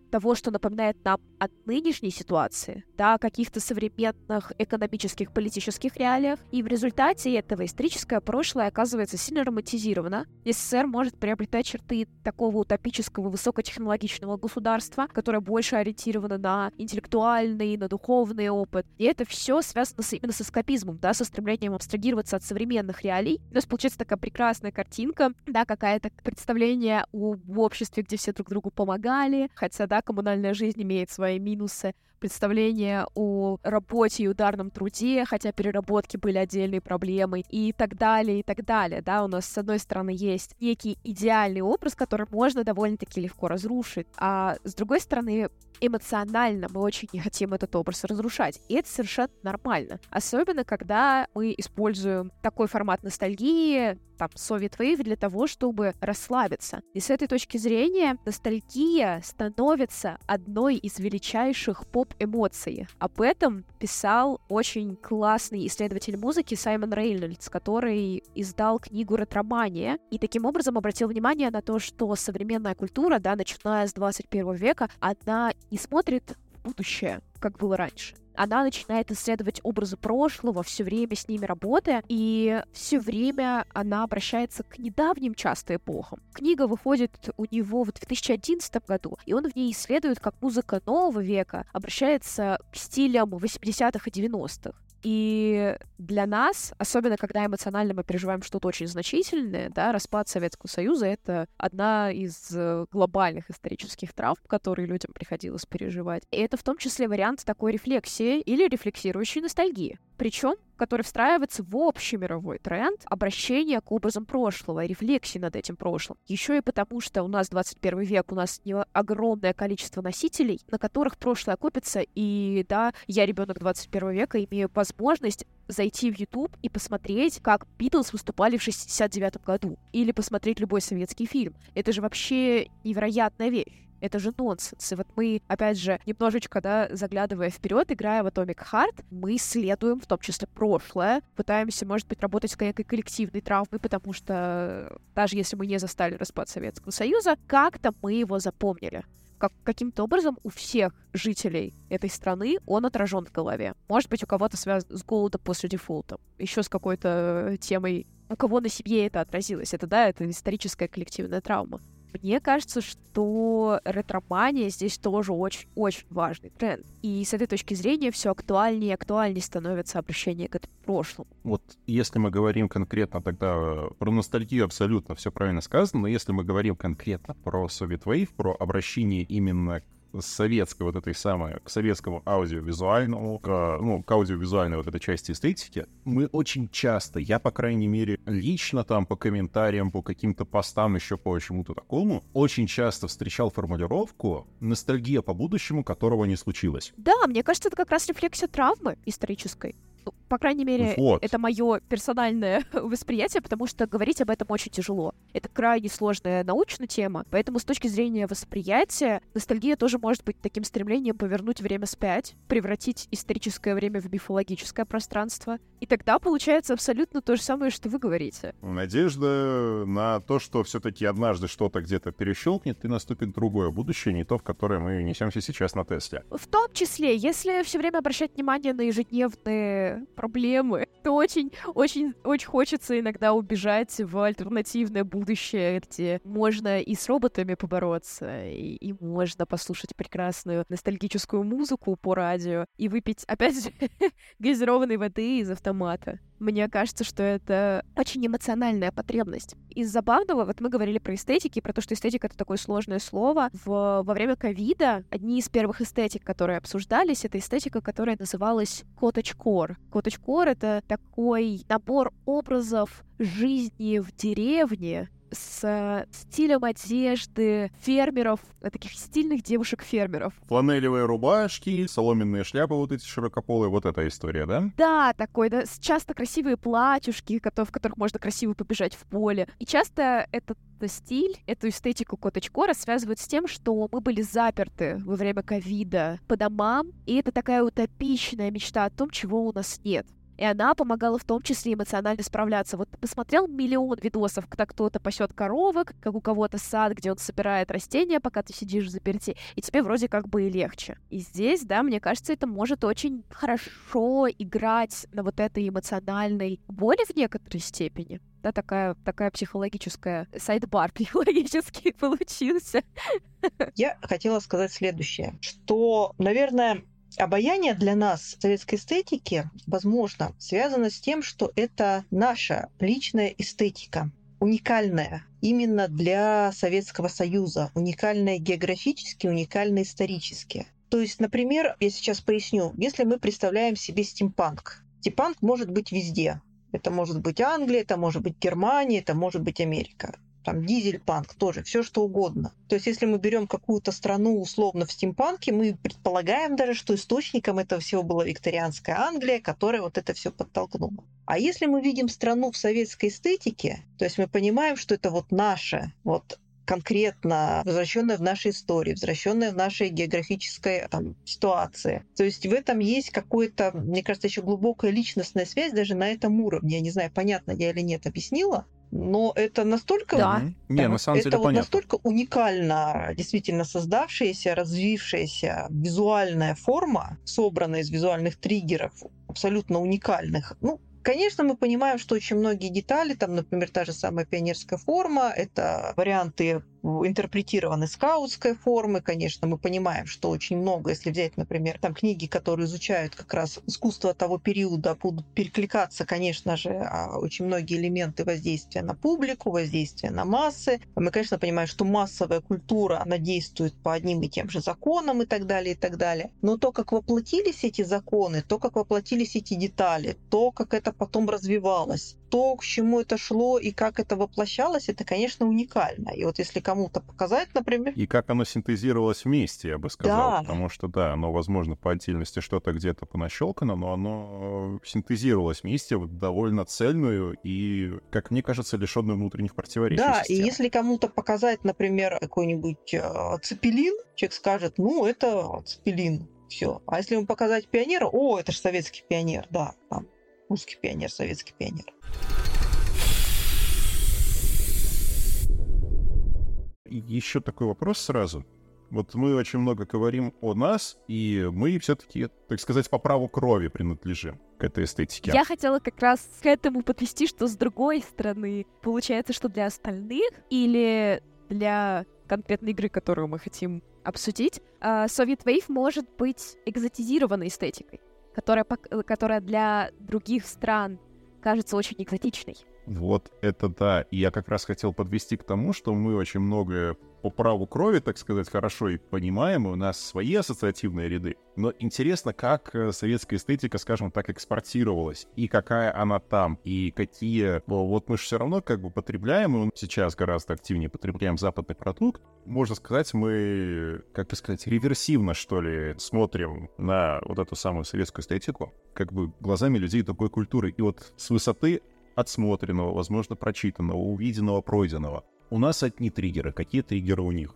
того, что напоминает нам о нынешней ситуации, да, о каких-то современных экономических, политических реалиях. И в результате этого историческое прошлое оказывается сильно романтизировано. СССР может приобретать черты такого утопического высокотехнологичного государства, которое больше ориентировано на интеллектуальный, на духовный опыт. И это все связано с, именно со скопизмом, да, со стремлением абстрагироваться от современных реалий. У нас получается такая прекрасная картинка, да, какая-то представление о обществе, где все друг другу помогали, хотя, да, коммунальная жизнь имеет свои É minusy представление о работе и ударном труде, хотя переработки были отдельной проблемой, и так далее, и так далее, да, у нас, с одной стороны, есть некий идеальный образ, который можно довольно-таки легко разрушить, а с другой стороны, эмоционально мы очень не хотим этот образ разрушать. И это совершенно нормально. Особенно, когда мы используем такой формат ностальгии, там, Soviet Wave, для того, чтобы расслабиться. И с этой точки зрения ностальгия становится одной из величайших поп-эмоций. Об этом писал очень классный исследователь музыки Саймон Рейнольдс, который издал книгу «Ретромания», и таким образом обратил внимание на то, что современная культура, да, начиная с 21 века, она не смотрит в будущее, как было раньше. Она начинает исследовать образы прошлого, все время с ними работая, и все время она обращается к недавним часто эпохам. Книга выходит у него в 2011 году, и он в ней исследует, как музыка нового века обращается к стилям 80-х и 90-х. И для нас, особенно когда эмоционально мы переживаем что-то очень значительное, да, распад Советского Союза — это одна из э, глобальных исторических травм, которые людям приходилось переживать. И это в том числе вариант такой рефлексии или рефлексирующей ностальгии. Причем который встраивается в общий мировой тренд обращения к образам прошлого, рефлексии над этим прошлым. Еще и потому, что у нас 21 век, у нас огромное количество носителей, на которых прошлое копится, и да, я ребенок 21 века, имею возможность зайти в YouTube и посмотреть, как Битлз выступали в 69 году, или посмотреть любой советский фильм. Это же вообще невероятная вещь. Это же нонсенс. И вот мы, опять же, немножечко, да, заглядывая вперед, играя в Atomic Heart, мы исследуем в том числе прошлое, пытаемся, может быть, работать с некой коллективной травмой, потому что даже если мы не застали распад Советского Союза, как-то мы его запомнили как, каким-то образом у всех жителей этой страны он отражен в голове. Может быть, у кого-то связан с голодом после дефолта, еще с какой-то темой, у кого на себе это отразилось. Это, да, это историческая коллективная травма. Мне кажется, что ретромания здесь тоже очень-очень важный тренд. И с этой точки зрения все актуальнее и актуальнее становится обращение к этому прошлому. Вот если мы говорим конкретно тогда э, про ностальгию, абсолютно все правильно сказано, но если мы говорим конкретно про Soviet Wave, про обращение именно советской вот этой самой, к советскому аудиовизуальному, к, ну, к аудиовизуальной вот этой части эстетики, мы очень часто, я, по крайней мере, лично там по комментариям, по каким-то постам, еще по чему-то такому, очень часто встречал формулировку «ностальгия по будущему, которого не случилось». Да, мне кажется, это как раз рефлексия травмы исторической. По крайней мере, Вот. это мое персональное восприятие, потому что говорить об этом очень тяжело. Это крайне сложная научная тема, поэтому с точки зрения восприятия ностальгия тоже может быть таким стремлением повернуть время спять, превратить историческое время в мифологическое пространство. И тогда получается абсолютно то же самое, что вы говорите. Надежда на то, что все-таки однажды что-то где-то перещелкнет, и наступит другое будущее, не то, в которое мы несемся сейчас на Тесле. В том числе, если все время обращать внимание на ежедневные проблемы, то очень, очень, очень хочется иногда убежать в альтернативное будущее, где можно и с роботами побороться, и, и можно послушать прекрасную ностальгическую музыку по радио, и выпить, опять же, газированной воды из автомата. Мне кажется, что это очень эмоциональная потребность. Из забавного, вот мы говорили про эстетики, про то, что эстетика — это такое сложное слово. В, во время ковида одни из первых эстетик, которые обсуждались, это эстетика, которая называлась коттедж-кор. Коттедж-кор — это такой набор образов жизни в деревне, с э, стилем одежды фермеров, э, таких стильных девушек-фермеров. Фланелевые рубашки, соломенные шляпы вот эти широкополые, вот эта история, да? Да, такой, да, часто красивые платьюшки, в которых можно красиво побежать в поле. И часто этот э, стиль, эту эстетику коттедж-кора связывают с тем, что мы были заперты во время ковида по домам, и это такая утопичная мечта о том, чего у нас нет. И она помогала в том числе эмоционально справляться. Вот посмотрел миллион видосов, когда кто-то пасет коровок, как у кого-то сад, где он собирает растения, пока ты сидишь в заперти, и тебе вроде как бы и легче. И здесь, да, мне кажется, это может очень хорошо играть на вот этой эмоциональной боли в некоторой степени. Да, такая, такая психологическая сайдбар психологический получился. Я хотела сказать следующее, что, наверное, обаяние для нас советской эстетики, возможно, связано с тем, что это наша личная эстетика, уникальная именно для Советского Союза, уникальная географически, уникальная исторически. То есть, например, я сейчас поясню, если мы представляем себе стимпанк, стимпанк может быть везде. Это может быть Англия, это может быть Германия, это может быть Америка там дизель-панк тоже, все что угодно. То есть, если мы берем какую-то страну условно в стимпанке, мы предполагаем даже, что источником этого всего была викторианская Англия, которая вот это все подтолкнула. А если мы видим страну в советской эстетике, то есть мы понимаем, что это вот наше, вот конкретно возвращенная в нашей истории, возвращенная в нашей географической там, ситуации. То есть в этом есть какое-то, мне кажется, еще глубокая личностная связь даже на этом уровне. Я не знаю, понятно я или нет объяснила, но это настолько... Да. Не, на самом это деле вот понятно. настолько уникально действительно создавшаяся, развившаяся визуальная форма, собранная из визуальных триггеров, абсолютно уникальных. Ну, Конечно, мы понимаем, что очень многие детали, там, например, та же самая пионерская форма, это варианты интерпретированы скаутской формы, конечно, мы понимаем, что очень много, если взять, например, там книги, которые изучают как раз искусство того периода, будут перекликаться, конечно же, а, очень многие элементы воздействия на публику, воздействия на массы. Мы, конечно, понимаем, что массовая культура, она действует по одним и тем же законам и так далее, и так далее. Но то, как воплотились эти законы, то, как воплотились эти детали, то, как это потом развивалось, то, к чему это шло и как это воплощалось, это, конечно, уникально. И вот если кому-то показать, например, И как оно синтезировалось вместе, я бы сказал. Да. Потому что, да, оно, возможно, по отдельности что-то где-то понащелкано, но оно синтезировалось вместе в довольно цельную и, как мне кажется, лишенную внутренних противоречий Да, и систему. если кому-то показать, например, какой-нибудь э, цепелин, человек скажет, ну, это цепелин, все. А если ему показать пионера, о, это же советский пионер, да, там, русский пионер, советский пионер. Еще такой вопрос сразу. Вот мы очень много говорим о нас, и мы все-таки, так сказать, по праву крови принадлежим к этой эстетике. Я хотела как раз к этому подвести, что с другой стороны, получается, что для остальных или для конкретной игры, которую мы хотим обсудить, а, Soviet Wave может быть экзотизированной эстетикой, которая, которая для других стран кажется очень экзотичной. Вот это да. И я как раз хотел подвести к тому, что мы очень многое по праву крови, так сказать, хорошо и понимаем, и у нас свои ассоциативные ряды. Но интересно, как э, советская эстетика, скажем так, экспортировалась, и какая она там, и какие... Вот мы же все равно как бы потребляем, и сейчас гораздо активнее потребляем западный продукт. Можно сказать, мы, как бы сказать, реверсивно, что ли, смотрим на вот эту самую советскую эстетику, как бы глазами людей другой культуры. И вот с высоты отсмотренного, возможно, прочитанного, увиденного, пройденного, у нас одни триггеры, какие триггеры у них.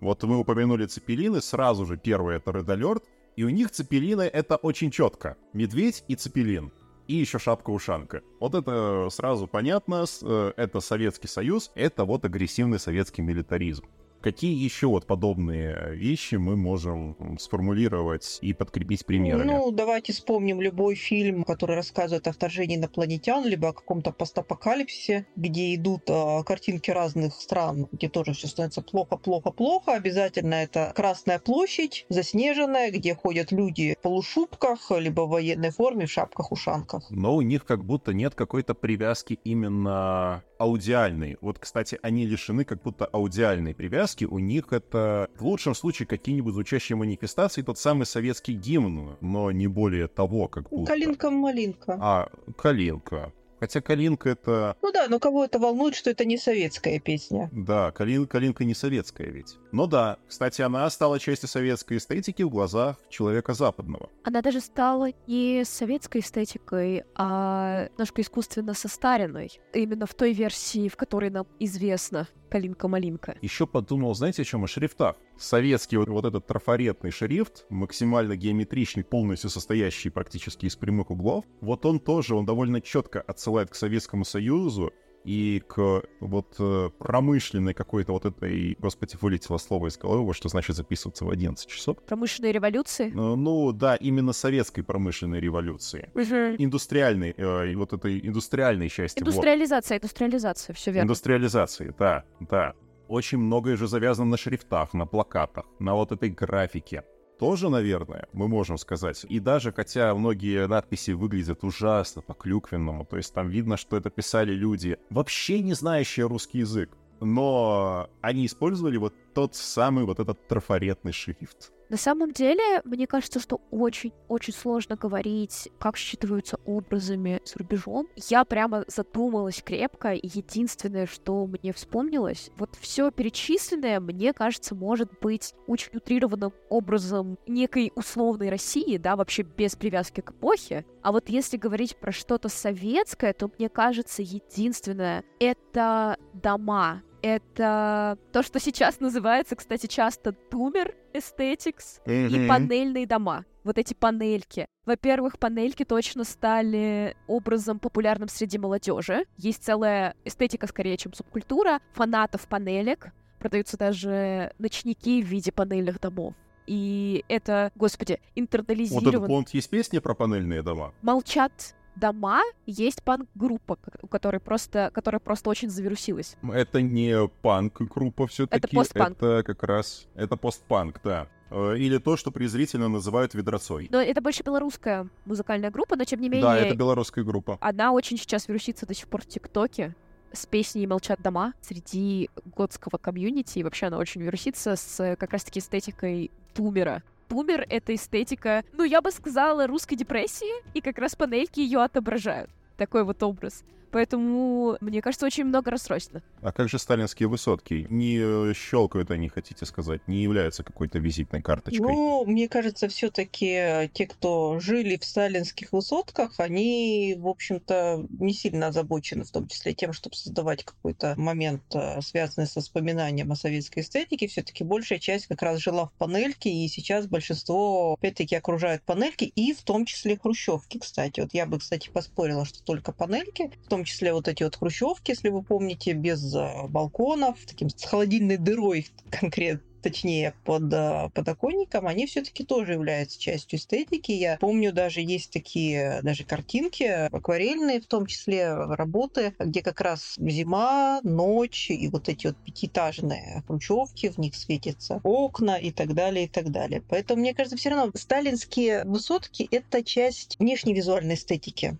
Вот мы упомянули цепелины, сразу же первый это Red Alert, и у них цепелины это очень четко. Медведь и цепелин. И еще шапка-ушанка. Вот это сразу понятно, э, это Советский Союз, это вот агрессивный советский милитаризм. Какие еще вот подобные вещи мы можем сформулировать и подкрепить примерами? Ну, давайте вспомним любой фильм, который рассказывает о вторжении инопланетян, либо о каком-то постапокалипсисе, где идут э, картинки разных стран, где тоже все становится плохо, плохо, плохо. Обязательно это Красная площадь, заснеженная, где ходят люди в полушубках, либо в военной форме, в шапках-ушанках. Но у них как будто нет какой-то привязки именно аудиальной. Вот, кстати, они лишены как будто аудиальной привязки. У них это в лучшем случае какие-нибудь звучащие манифестации, тот самый советский гимн, но не более того, как будто. Калинка-малинка. А, Калинка. Хотя Калинка это... Ну да, но кого это волнует, что это не советская песня. Да, Калин, Калинка не советская ведь. Но да, кстати, она стала частью советской эстетики в глазах человека западного. Она даже стала не советской эстетикой, а немножко искусственно состаренной. Именно в той версии, в которой нам известно. Калинка-малинка. Еще подумал, знаете, о чем? О шрифтах. Советский вот, вот этот трафаретный шрифт, максимально геометричный, полностью состоящий практически из прямых углов, вот он тоже, он довольно четко отсылает к Советскому Союзу, и к вот э, промышленной какой-то вот этой, господи, вылетело слово из головы, что значит записываться в 11 часов. Промышленной революции? Ну, ну да, именно советской промышленной революции. Угу. Индустриальной, э, вот этой индустриальной части. Индустриализация, вот. индустриализация, все верно. Индустриализации, да, да. Очень многое же завязано на шрифтах, на плакатах, на вот этой графике тоже, наверное, мы можем сказать. И даже хотя многие надписи выглядят ужасно по-клюквенному, то есть там видно, что это писали люди, вообще не знающие русский язык, но они использовали вот тот самый вот этот трафаретный шрифт. На самом деле, мне кажется, что очень-очень сложно говорить, как считываются образами с рубежом. Я прямо задумалась крепко, и единственное, что мне вспомнилось, вот все перечисленное, мне кажется, может быть очень утрированным образом некой условной России, да, вообще без привязки к эпохе. А вот если говорить про что-то советское, то мне кажется, единственное — это дома, это то, что сейчас называется, кстати, часто тумер aesthetics mm-hmm. и панельные дома. Вот эти панельки. Во-первых, панельки точно стали образом популярным среди молодежи. Есть целая эстетика, скорее, чем субкультура, фанатов панелек. Продаются даже ночники в виде панельных домов. И это, господи, интернализировано. Вот этот понт есть песни про панельные дома? Молчат дома есть панк-группа, у которой просто, которая просто очень завирусилась. Это не панк-группа все-таки. Это постпанк. Это как раз, это постпанк, да. Э, или то, что презрительно называют ведросой. Но это больше белорусская музыкальная группа, но тем не менее... Да, это белорусская группа. Она очень сейчас вирусится до сих пор в ТикТоке с песней «Молчат дома» среди готского комьюнити. И вообще она очень вирусится с как раз-таки эстетикой тумера бумер — это эстетика, ну, я бы сказала, русской депрессии, и как раз панельки ее отображают. Такой вот образ. Поэтому, мне кажется, очень много расстройств. А как же сталинские высотки? Не э, щелкают они, хотите сказать, не являются какой-то визитной карточкой? Ну, мне кажется, все-таки те, кто жили в сталинских высотках, они, в общем-то, не сильно озабочены, в том числе тем, чтобы создавать какой-то момент, э, связанный со вспоминанием о советской эстетике. Все-таки большая часть как раз жила в панельке, и сейчас большинство, опять-таки, окружают панельки, и в том числе хрущевки, кстати. Вот я бы, кстати, поспорила, что только панельки, в том числе вот эти вот хрущевки, если вы помните, без э, балконов, таким с холодильной дырой конкретно точнее под э, подоконником, они все-таки тоже являются частью эстетики. Я помню, даже есть такие даже картинки акварельные, в том числе работы, где как раз зима, ночь и вот эти вот пятиэтажные хрущевки, в них светятся окна и так далее, и так далее. Поэтому, мне кажется, все равно сталинские высотки — это часть внешней визуальной эстетики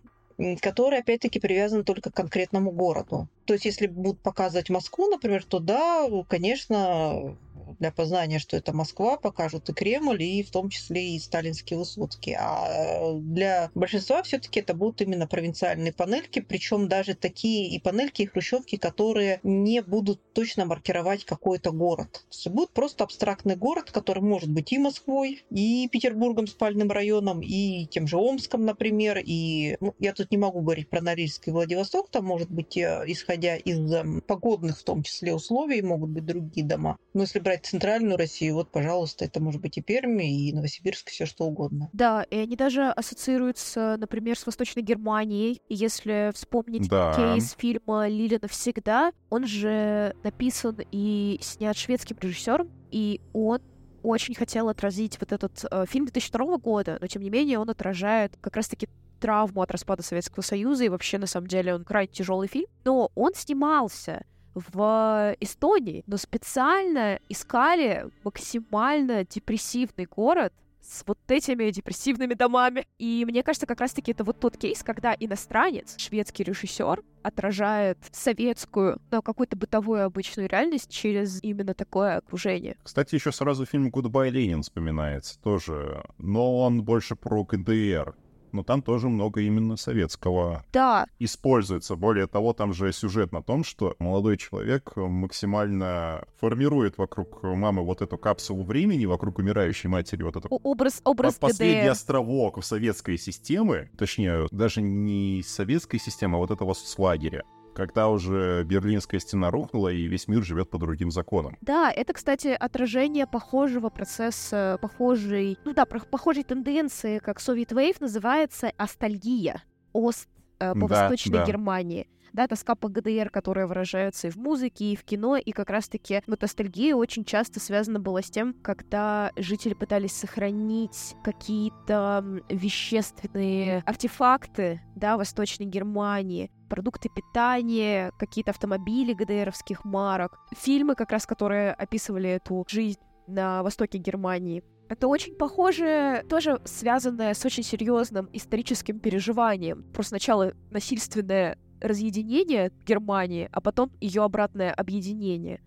который, опять-таки, привязан только к конкретному городу. То есть, если будут показывать Москву, например, то да, конечно, для познания, что это Москва, покажут и Кремль, и в том числе и сталинские высотки. А для большинства все-таки это будут именно провинциальные панельки, причем даже такие и панельки, и хрущевки, которые не будут точно маркировать какой-то город. То есть будет просто абстрактный город, который может быть и Москвой, и Петербургом, спальным районом, и тем же Омском, например, и ну, я тут не могу говорить про Норильск и Владивосток, там может быть, э, исходя из эм, погодных в том числе условий, могут быть другие дома. Но если брать центральную Россию, вот, пожалуйста, это может быть и Перми, и Новосибирск, все что угодно. Да, и они даже ассоциируются, например, с Восточной Германией. Если вспомнить да. кейс фильма «Лиля навсегда», он же написан и снят шведским режиссером, и он очень хотел отразить вот этот э, фильм 2002 года, но тем не менее он отражает как раз-таки травму от распада Советского Союза, и вообще, на самом деле, он крайне тяжелый фильм. Но он снимался в Эстонии, но специально искали максимально депрессивный город, с вот этими депрессивными домами. И мне кажется, как раз-таки это вот тот кейс, когда иностранец, шведский режиссер, отражает советскую, но какую-то бытовую обычную реальность через именно такое окружение. Кстати, еще сразу фильм «Гудбай, Ленин» вспоминается тоже, но он больше про КДР но там тоже много именно советского да. используется. Более того, там же сюжет на том, что молодой человек максимально формирует вокруг мамы вот эту капсулу времени, вокруг умирающей матери вот это... Образ, образ Последний ГДР. островок советской системы, точнее, даже не советской системы, а вот этого соцлагеря когда уже Берлинская стена рухнула, и весь мир живет по другим законам. Да, это, кстати, отражение похожего процесса, похожей, ну да, похожей тенденции, как Soviet Wave называется астальгия, ост э, по да, Восточной да. Германии да, тоска по ГДР, которая выражается и в музыке, и в кино, и как раз-таки вот ностальгия очень часто связана была с тем, когда жители пытались сохранить какие-то вещественные артефакты, да, Восточной Германии, продукты питания, какие-то автомобили ГДРовских марок, фильмы как раз, которые описывали эту жизнь на востоке Германии. Это очень похоже, тоже связанное с очень серьезным историческим переживанием. Просто сначала насильственное разъединение Германии, а потом ее обратное объединение.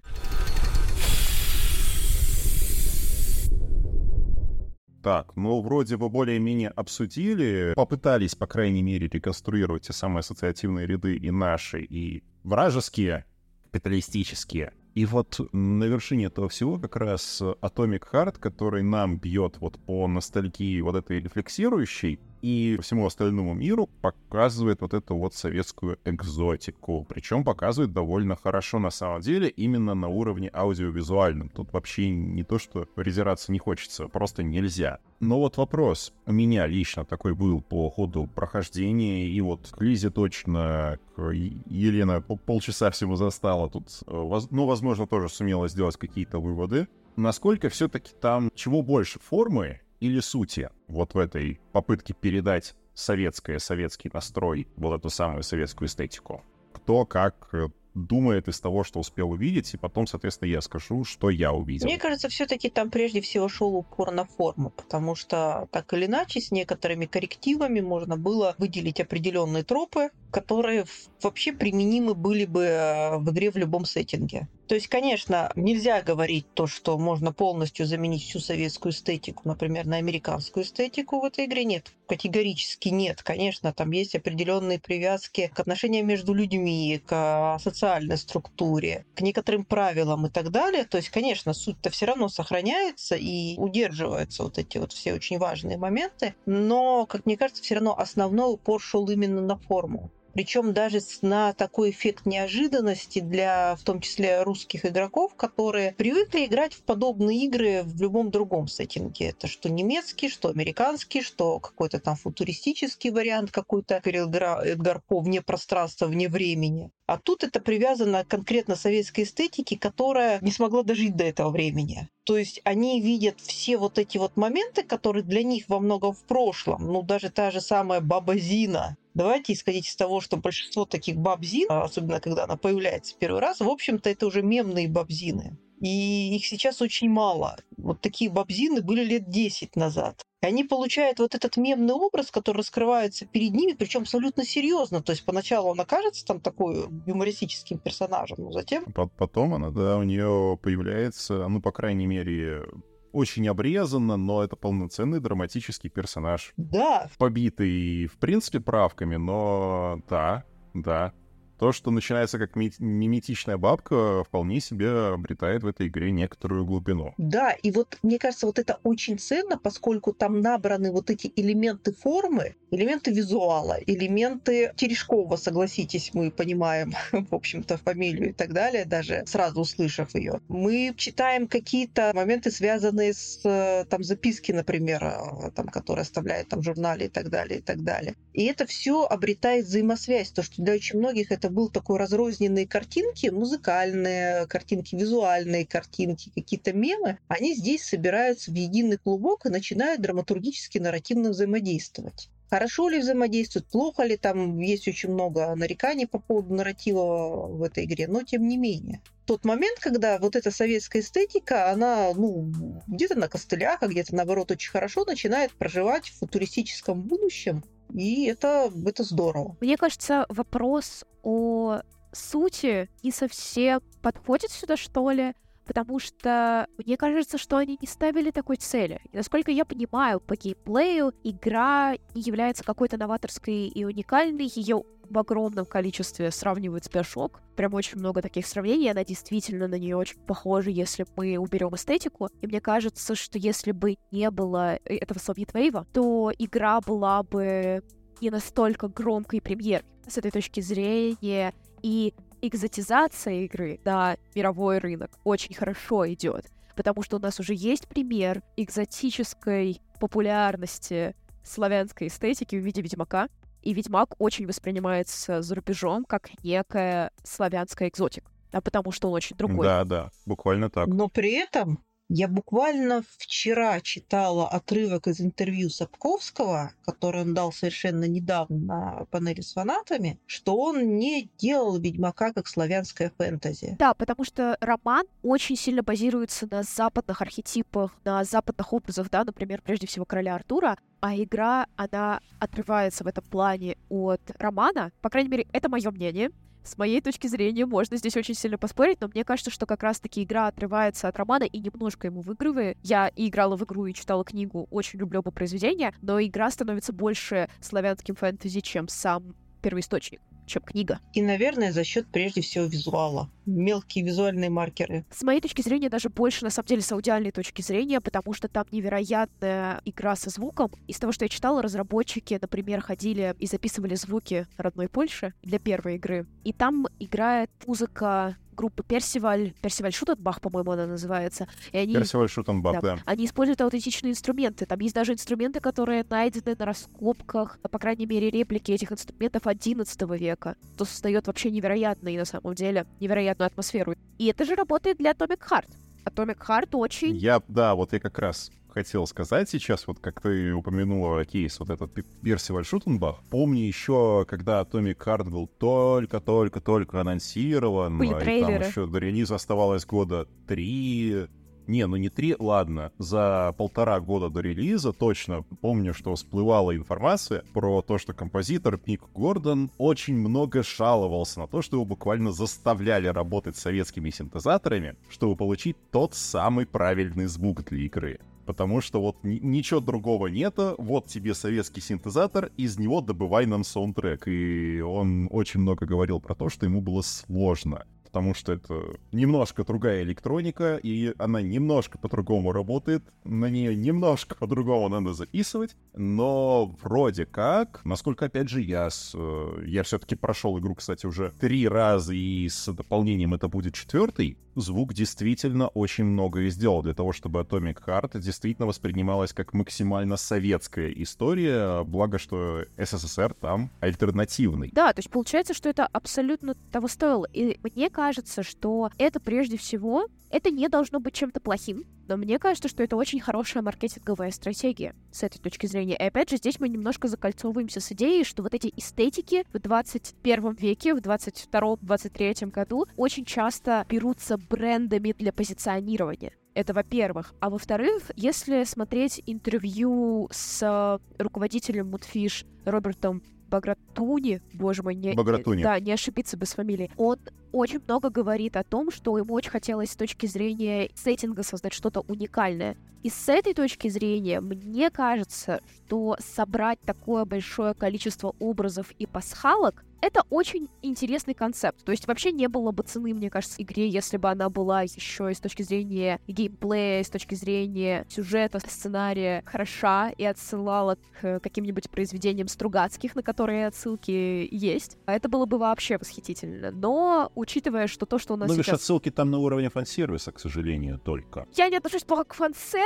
Так, ну, вроде бы более-менее обсудили, попытались, по крайней мере, реконструировать те самые ассоциативные ряды и наши, и вражеские, капиталистические. И вот на вершине этого всего как раз Atomic Heart, который нам бьет вот по ностальгии вот этой рефлексирующей, и всему остальному миру показывает вот эту вот советскую экзотику. Причем показывает довольно хорошо на самом деле, именно на уровне аудиовизуальном. Тут вообще не то, что резераться не хочется, просто нельзя. Но вот вопрос у меня лично такой был по ходу прохождения, и вот к Лизе точно, к Елена полчаса всего застала тут, э, ну, возможно, тоже сумела сделать какие-то выводы. Насколько все-таки там чего больше, формы или сути вот в этой попытке передать советское, советский настрой, вот эту самую советскую эстетику? Кто как э, думает из того, что успел увидеть, и потом, соответственно, я скажу, что я увидел. Мне кажется, все-таки там прежде всего шел упор на форму, потому что так или иначе с некоторыми коррективами можно было выделить определенные тропы, которые вообще применимы были бы э, в игре в любом сеттинге. То есть, конечно, нельзя говорить то, что можно полностью заменить всю советскую эстетику, например, на американскую эстетику в этой игре. Нет, категорически нет. Конечно, там есть определенные привязки к отношениям между людьми, к социальной структуре, к некоторым правилам и так далее. То есть, конечно, суть-то все равно сохраняется и удерживаются вот эти вот все очень важные моменты. Но, как мне кажется, все равно основной упор шел именно на форму. Причем даже на такой эффект неожиданности для, в том числе, русских игроков, которые привыкли играть в подобные игры в любом другом сеттинге. Это что немецкий, что американский, что какой-то там футуристический вариант, какой-то Эдгар По вне пространства, вне времени. А тут это привязано конкретно советской эстетике, которая не смогла дожить до этого времени. То есть они видят все вот эти вот моменты, которые для них во многом в прошлом. Ну, даже та же самая Баба Зина, Давайте исходить из того, что большинство таких бабзин, особенно когда она появляется первый раз, в общем-то, это уже мемные бабзины. И их сейчас очень мало. Вот такие бабзины были лет 10 назад. И они получают вот этот мемный образ, который раскрывается перед ними, причем абсолютно серьезно. То есть поначалу он окажется там такой юмористическим персонажем, но затем... Потом она, да, у нее появляется, ну, по крайней мере, очень обрезанно, но это полноценный драматический персонаж. Да. Побитый, в принципе, правками, но да, да, то, что начинается как миметичная бабка, вполне себе обретает в этой игре некоторую глубину. Да, и вот мне кажется, вот это очень ценно, поскольку там набраны вот эти элементы формы, элементы визуала, элементы Терешкова, согласитесь, мы понимаем, в общем-то, фамилию и так далее, даже сразу услышав ее. Мы читаем какие-то моменты, связанные с э, там записки, например, э, там, которые оставляют там в журнале и так далее, и так далее. И это все обретает взаимосвязь, то, что для очень многих это был такой разрозненные картинки, музыкальные картинки, визуальные картинки, какие-то мемы, они здесь собираются в единый клубок и начинают драматургически нарративно взаимодействовать. Хорошо ли взаимодействуют, плохо ли, там есть очень много нареканий по поводу нарратива в этой игре, но тем не менее. Тот момент, когда вот эта советская эстетика, она ну, где-то на костылях, а где-то наоборот очень хорошо начинает проживать в футуристическом будущем, и это, это здорово. Мне кажется, вопрос о сути не совсем подходит сюда, что ли, потому что мне кажется, что они не ставили такой цели. И насколько я понимаю, по геймплею игра не является какой-то новаторской и уникальной, ее в огромном количестве сравнивают с Bioshock. Прям очень много таких сравнений, она действительно на нее очень похожа, если мы уберем эстетику. И мне кажется, что если бы не было э, этого Soviet Wave, то игра была бы не настолько громкой премьер с этой точки зрения. И экзотизация игры на мировой рынок очень хорошо идет, потому что у нас уже есть пример экзотической популярности славянской эстетики в виде Ведьмака, и Ведьмак очень воспринимается за рубежом как некая славянская экзотика, да, потому что он очень другой. Да, да, буквально так. Но при этом я буквально вчера читала отрывок из интервью Сапковского, который он дал совершенно недавно на панели с фанатами, что он не делал Ведьмака как славянское фэнтези. Да, потому что роман очень сильно базируется на западных архетипах, на западных образах, да, например, прежде всего короля Артура, а игра, она отрывается в этом плане от романа. По крайней мере, это мое мнение. С моей точки зрения, можно здесь очень сильно поспорить, но мне кажется, что как раз-таки игра отрывается от романа и немножко ему выигрывает. Я и играла в игру, и читала книгу, очень люблю оба произведения, но игра становится больше славянским фэнтези, чем сам первоисточник чем книга. И, наверное, за счет прежде всего визуала. Мелкие визуальные маркеры. С моей точки зрения, даже больше, на самом деле, с аудиальной точки зрения, потому что там невероятная игра со звуком. Из того, что я читала, разработчики, например, ходили и записывали звуки родной Польши для первой игры. И там играет музыка группы Персиваль, Персиваль Шутенбах, по-моему, она называется. И они, Персиваль Шутенбах, да. да. Они используют аутентичные инструменты. Там есть даже инструменты, которые найдены на раскопках, по крайней мере, реплики этих инструментов 11 века, что создает вообще невероятную, на самом деле, невероятную атмосферу. И это же работает для Atomic Heart. Atomic Heart очень... Я, да, вот я как раз хотел сказать сейчас, вот как ты упомянула кейс, вот этот Персиваль Шутенбах. Помню еще, когда Atomic Heart был только-только-только анонсирован, Были и трейлеры. там еще до релиза оставалось года три, не, ну не три, ладно, за полтора года до релиза точно помню, что всплывала информация про то, что композитор Мик Гордон очень много жаловался на то, что его буквально заставляли работать с советскими синтезаторами, чтобы получить тот самый правильный звук для игры потому что вот ничего другого нету, вот тебе советский синтезатор, из него добывай нам саундтрек. И он очень много говорил про то, что ему было сложно потому что это немножко другая электроника, и она немножко по-другому работает, на нее немножко по-другому надо записывать, но вроде как, насколько, опять же, я, с, э, я все-таки прошел игру, кстати, уже три раза, и с дополнением это будет четвертый, звук действительно очень многое сделал для того, чтобы Atomic Heart действительно воспринималась как максимально советская история, благо, что СССР там альтернативный. Да, то есть получается, что это абсолютно того стоило. И мне кажется, что это прежде всего, это не должно быть чем-то плохим, Но мне кажется, что это очень хорошая маркетинговая стратегия с этой точки зрения. И опять же, здесь мы немножко закольцовываемся с идеей, что вот эти эстетики в 21 веке, в 22-23 году очень часто берутся брендами для позиционирования. Это во-первых. А во-вторых, если смотреть интервью с руководителем Мудфиш Робертом Багратуни, боже мой, не, Багратуни. да, не ошибиться без фамилии, он очень много говорит о том, что ему очень хотелось с точки зрения сеттинга создать что-то уникальное. И с этой точки зрения, мне кажется, что собрать такое большое количество образов и пасхалок это очень интересный концепт. То есть вообще не было бы цены, мне кажется, игре, если бы она была еще и с точки зрения геймплея, с точки зрения сюжета, сценария хороша и отсылала к каким-нибудь произведениям Стругацких, на которые отсылки есть. А это было бы вообще восхитительно. Но, учитывая, что то, что у нас Ну, сейчас... отсылки там на уровне фан-сервиса, к сожалению, только. Я не отношусь плохо к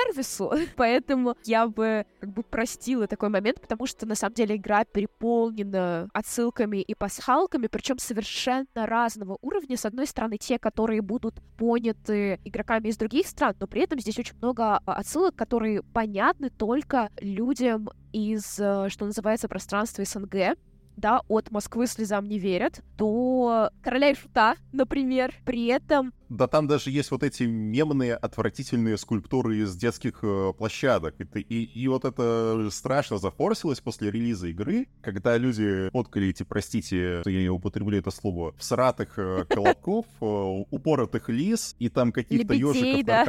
фан-сервису, поэтому я бы как бы простила такой момент, потому что на самом деле игра переполнена отсылками и пасхалками, причем совершенно разного уровня. С одной стороны, те, которые будут поняты игроками из других стран, но при этом здесь очень много а, отсылок, которые понятны только людям из, э, что называется, пространства СНГ, да, от Москвы слезам не верят, до Короля и Шута, например. При этом Да там даже есть вот эти мемные отвратительные скульптуры из детских э, площадок. И, и, и вот это страшно зафорсилось после релиза игры, когда люди фоткали эти, простите, я употреблю это слово, всратых э, колобков, э, упоротых лис, и там каких-то Лебедей, ежиков да.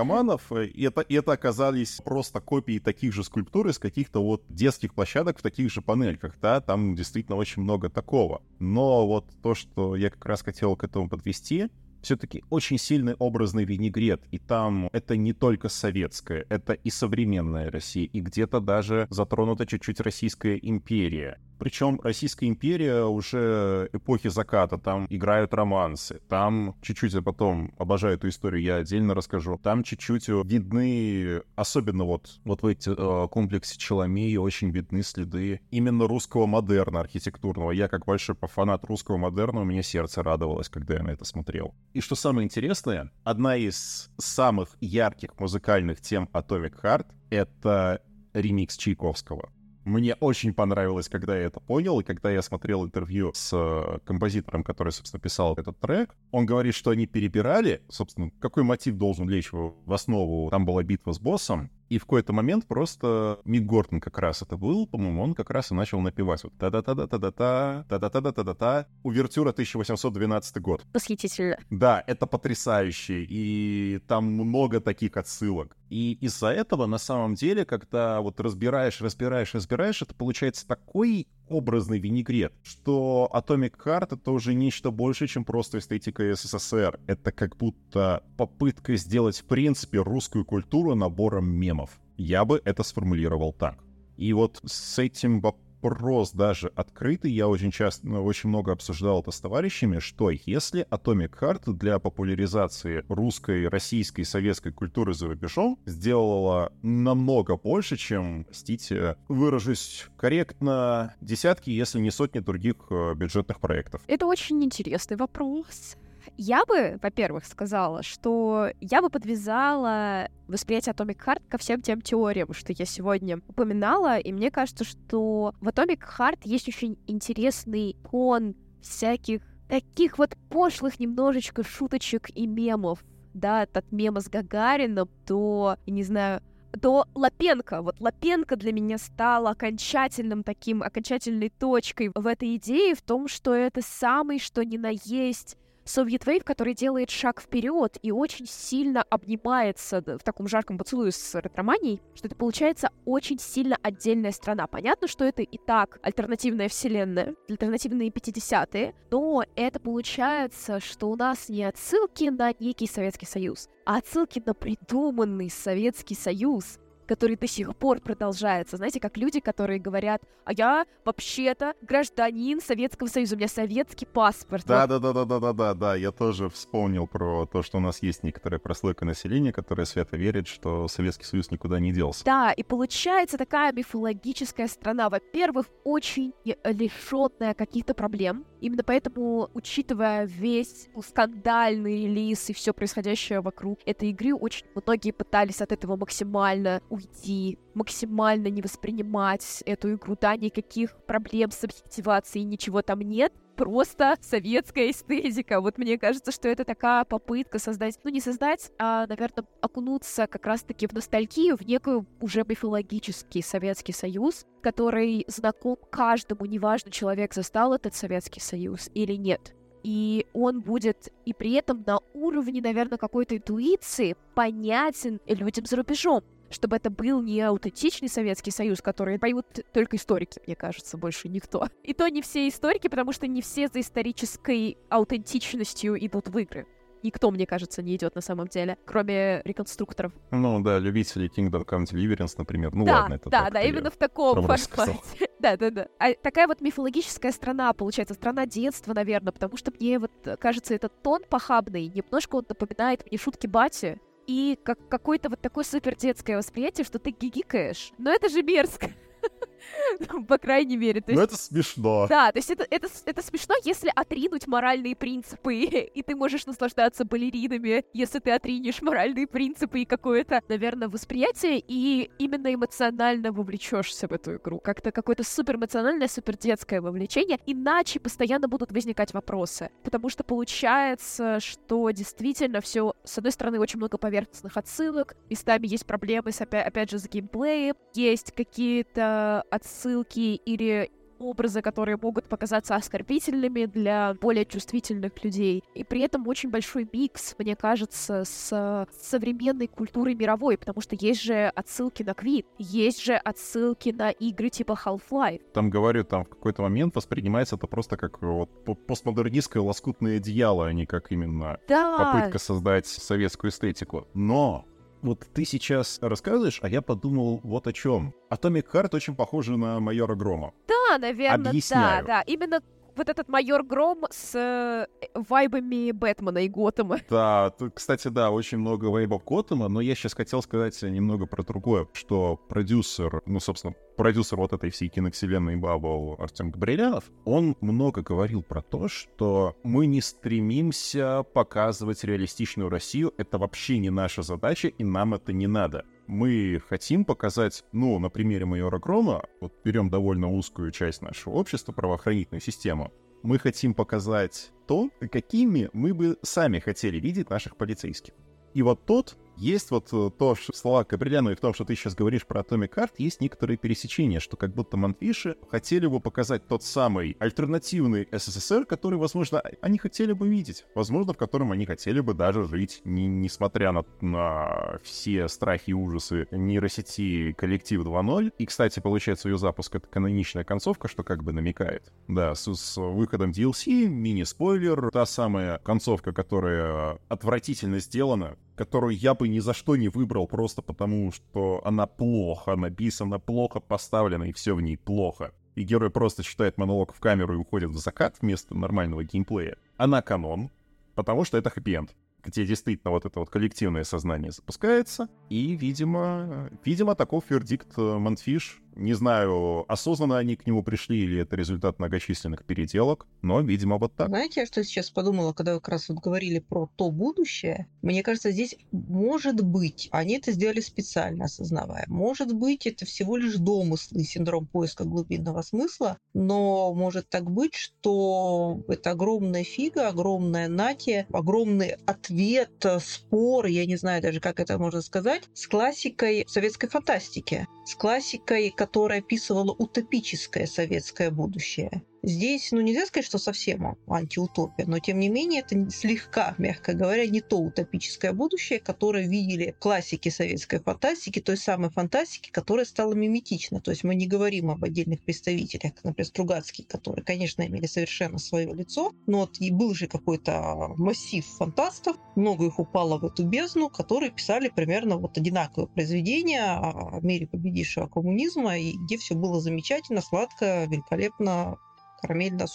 э, И это, и это оказались просто копии таких же скульптур из каких-то вот детских площадок в таких же панельках, да, там действительно очень много такого. Но вот то, что я как раз хотел к этому подвести, все-таки очень сильный образный винегрет, и там это не только советская, это и современная Россия, и где-то даже затронута чуть-чуть Российская империя. Причем Российская империя уже эпохи заката, там играют романсы, там чуть-чуть, я потом обожаю эту историю, я отдельно расскажу, там чуть-чуть видны, особенно вот, вот в эти э, комплексе Челомеи очень видны следы именно русского модерна архитектурного. Я как большой фанат русского модерна, у меня сердце радовалось, когда я на это смотрел. И что самое интересное, одна из самых ярких музыкальных тем Atomic Heart — это ремикс Чайковского. Мне очень понравилось, когда я это понял, и когда я смотрел интервью с э, композитором, который, собственно, писал этот трек, он говорит, что они перебирали, собственно, какой мотив должен лечь в, основу. Там была битва с боссом, и в какой-то момент просто Мик Гортон как раз это был, по-моему, он как раз и начал напевать вот та-да-та-да-та-да-та, та-да-та-да-та-да-та, увертюра 1812 год. восхитительно. Да, это потрясающе, и там много таких отсылок. И из-за этого, на самом деле, когда вот разбираешь, разбираешь, разбираешь, это получается такой образный винегрет, что Atomic Heart — это уже нечто больше, чем просто эстетика СССР. Это как будто попытка сделать, в принципе, русскую культуру набором мемов. Я бы это сформулировал так. И вот с этим вопрос даже открытый, я очень часто, ну, очень много обсуждал это с товарищами, что если Atomic Heart для популяризации русской, российской, советской культуры за рубежом сделала намного больше, чем, простите, выражусь корректно, десятки, если не сотни других э, бюджетных проектов. Это очень интересный вопрос. Я бы, во-первых, сказала, что я бы подвязала восприятие Atomic Heart ко всем тем теориям, что я сегодня упоминала, и мне кажется, что в Atomic Heart есть очень интересный фон всяких таких вот пошлых немножечко шуточек и мемов, да, от мема с Гагарином до, не знаю, до Лапенко. Вот Лапенко для меня стал окончательным таким, окончательной точкой в этой идее, в том, что это самый, что ни на есть Soviet Wave, который делает шаг вперед и очень сильно обнимается д- в таком жарком поцелуе с ретроманией, что это получается очень сильно отдельная страна. Понятно, что это и так альтернативная вселенная, альтернативные 50-е, но это получается, что у нас не отсылки на некий Советский Союз, а отсылки на придуманный Советский Союз, который до сих пор продолжается. Знаете, как люди, которые говорят, а я вообще-то гражданин Советского Союза, у меня советский паспорт. Да, да, да, да, да, да, да, да. Я тоже вспомнил про то, что у нас есть некоторая прослойка населения, которая свято верит, что Советский Союз никуда не делся. Да, и получается такая мифологическая страна, во-первых, очень лишенная каких-то проблем Именно поэтому, учитывая весь скандальный релиз и все происходящее вокруг этой игры, очень многие пытались от этого максимально уйти, максимально не воспринимать эту игру. Да, никаких проблем с объективацией, ничего там нет, просто советская эстетика. Вот мне кажется, что это такая попытка создать, ну не создать, а, наверное, окунуться как раз-таки в ностальгию, в некую уже мифологический Советский Союз, который знаком каждому, неважно, человек застал этот Советский Союз или нет. И он будет и при этом на уровне, наверное, какой-то интуиции понятен людям за рубежом чтобы это был не аутентичный Советский Союз, который поют только историки, мне кажется, больше никто. И то не все историки, потому что не все за исторической аутентичностью идут в игры никто, мне кажется, не идет на самом деле, кроме реконструкторов. Ну да, любители Kingdom Come Deliverance, например. Ну да, ладно, это Да, так, да, именно в таком формате. Да, да, да. А такая вот мифологическая страна, получается, страна детства, наверное, потому что мне вот кажется, этот тон похабный, немножко он напоминает мне шутки Бати, и как какое-то вот такое супер детское восприятие, что ты гигикаешь. Но это же мерзко. По крайней мере. То ну, есть... Ну, это смешно. Да, то есть это, это, это смешно, если отринуть моральные принципы, и ты можешь наслаждаться балеринами, если ты отринешь моральные принципы и какое-то, наверное, восприятие, и именно эмоционально вовлечешься в эту игру. Как-то какое-то супер эмоциональное, супер детское вовлечение, иначе постоянно будут возникать вопросы. Потому что получается, что действительно все, с одной стороны, очень много поверхностных отсылок, местами есть проблемы, с, опять, опять же, с геймплеем, есть какие-то отсылки или образы, которые могут показаться оскорбительными для более чувствительных людей. И при этом очень большой микс, мне кажется, с современной культурой мировой, потому что есть же отсылки на Квит, есть же отсылки на игры типа Half-Life. Там, говорю, там в какой-то момент воспринимается это просто как вот постмодернистское лоскутное одеяло, а не как именно да. попытка создать советскую эстетику. Но вот ты сейчас рассказываешь, а я подумал вот о чем. Atomic Heart очень похоже на майора Грома. Да, наверное, Объясняю. да, да. Именно вот этот майор Гром с э, вайбами Бэтмена и Готэма. Да, тут, кстати, да, очень много вайбов Готэма, но я сейчас хотел сказать немного про другое, что продюсер, ну, собственно, продюсер вот этой всей киновселенной Бабл Артем Габрилянов, он много говорил про то, что мы не стремимся показывать реалистичную Россию, это вообще не наша задача, и нам это не надо мы хотим показать, ну, на примере майора Грома, вот берем довольно узкую часть нашего общества, правоохранительную систему, мы хотим показать то, какими мы бы сами хотели видеть наших полицейских. И вот тот есть вот э, то, что слова и в том, что ты сейчас говоришь про Atomic Heart, есть некоторые пересечения, что как будто Манфиши хотели бы показать тот самый альтернативный СССР, который, возможно, они хотели бы видеть, возможно, в котором они хотели бы даже жить, не, несмотря на, на все страхи и ужасы нейросети коллектив 2.0. И, кстати, получается, ее запуск — это каноничная концовка, что как бы намекает. Да, с, с выходом DLC, мини-спойлер, та самая концовка, которая отвратительно сделана, которую я бы ни за что не выбрал просто потому, что она плохо написана, плохо поставлена, и все в ней плохо. И герой просто читает монолог в камеру и уходит в закат вместо нормального геймплея. Она канон, потому что это хэппи-энд где действительно вот это вот коллективное сознание запускается. И, видимо, видимо, таков вердикт Mundfish не знаю, осознанно они к нему пришли или это результат многочисленных переделок, но, видимо, вот так. Знаете, я что сейчас подумала, когда вы как раз вот говорили про то будущее? Мне кажется, здесь может быть, они это сделали специально, осознавая. Может быть, это всего лишь домыслы, синдром поиска глубинного смысла, но может так быть, что это огромная фига, огромная нати, огромный ответ, спор, я не знаю даже, как это можно сказать, с классикой советской фантастики, с классикой, которая описывала утопическое советское будущее. Здесь, ну, нельзя сказать, что совсем антиутопия, но, тем не менее, это слегка, мягко говоря, не то утопическое будущее, которое видели классики советской фантастики, той самой фантастики, которая стала миметична. То есть мы не говорим об отдельных представителях, например, Стругацкий, которые, конечно, имели совершенно свое лицо, но вот и был же какой-то массив фантастов, много их упало в эту бездну, которые писали примерно вот одинаковые произведения о мире победившего коммунизма, и где все было замечательно, сладко, великолепно, Pyramid da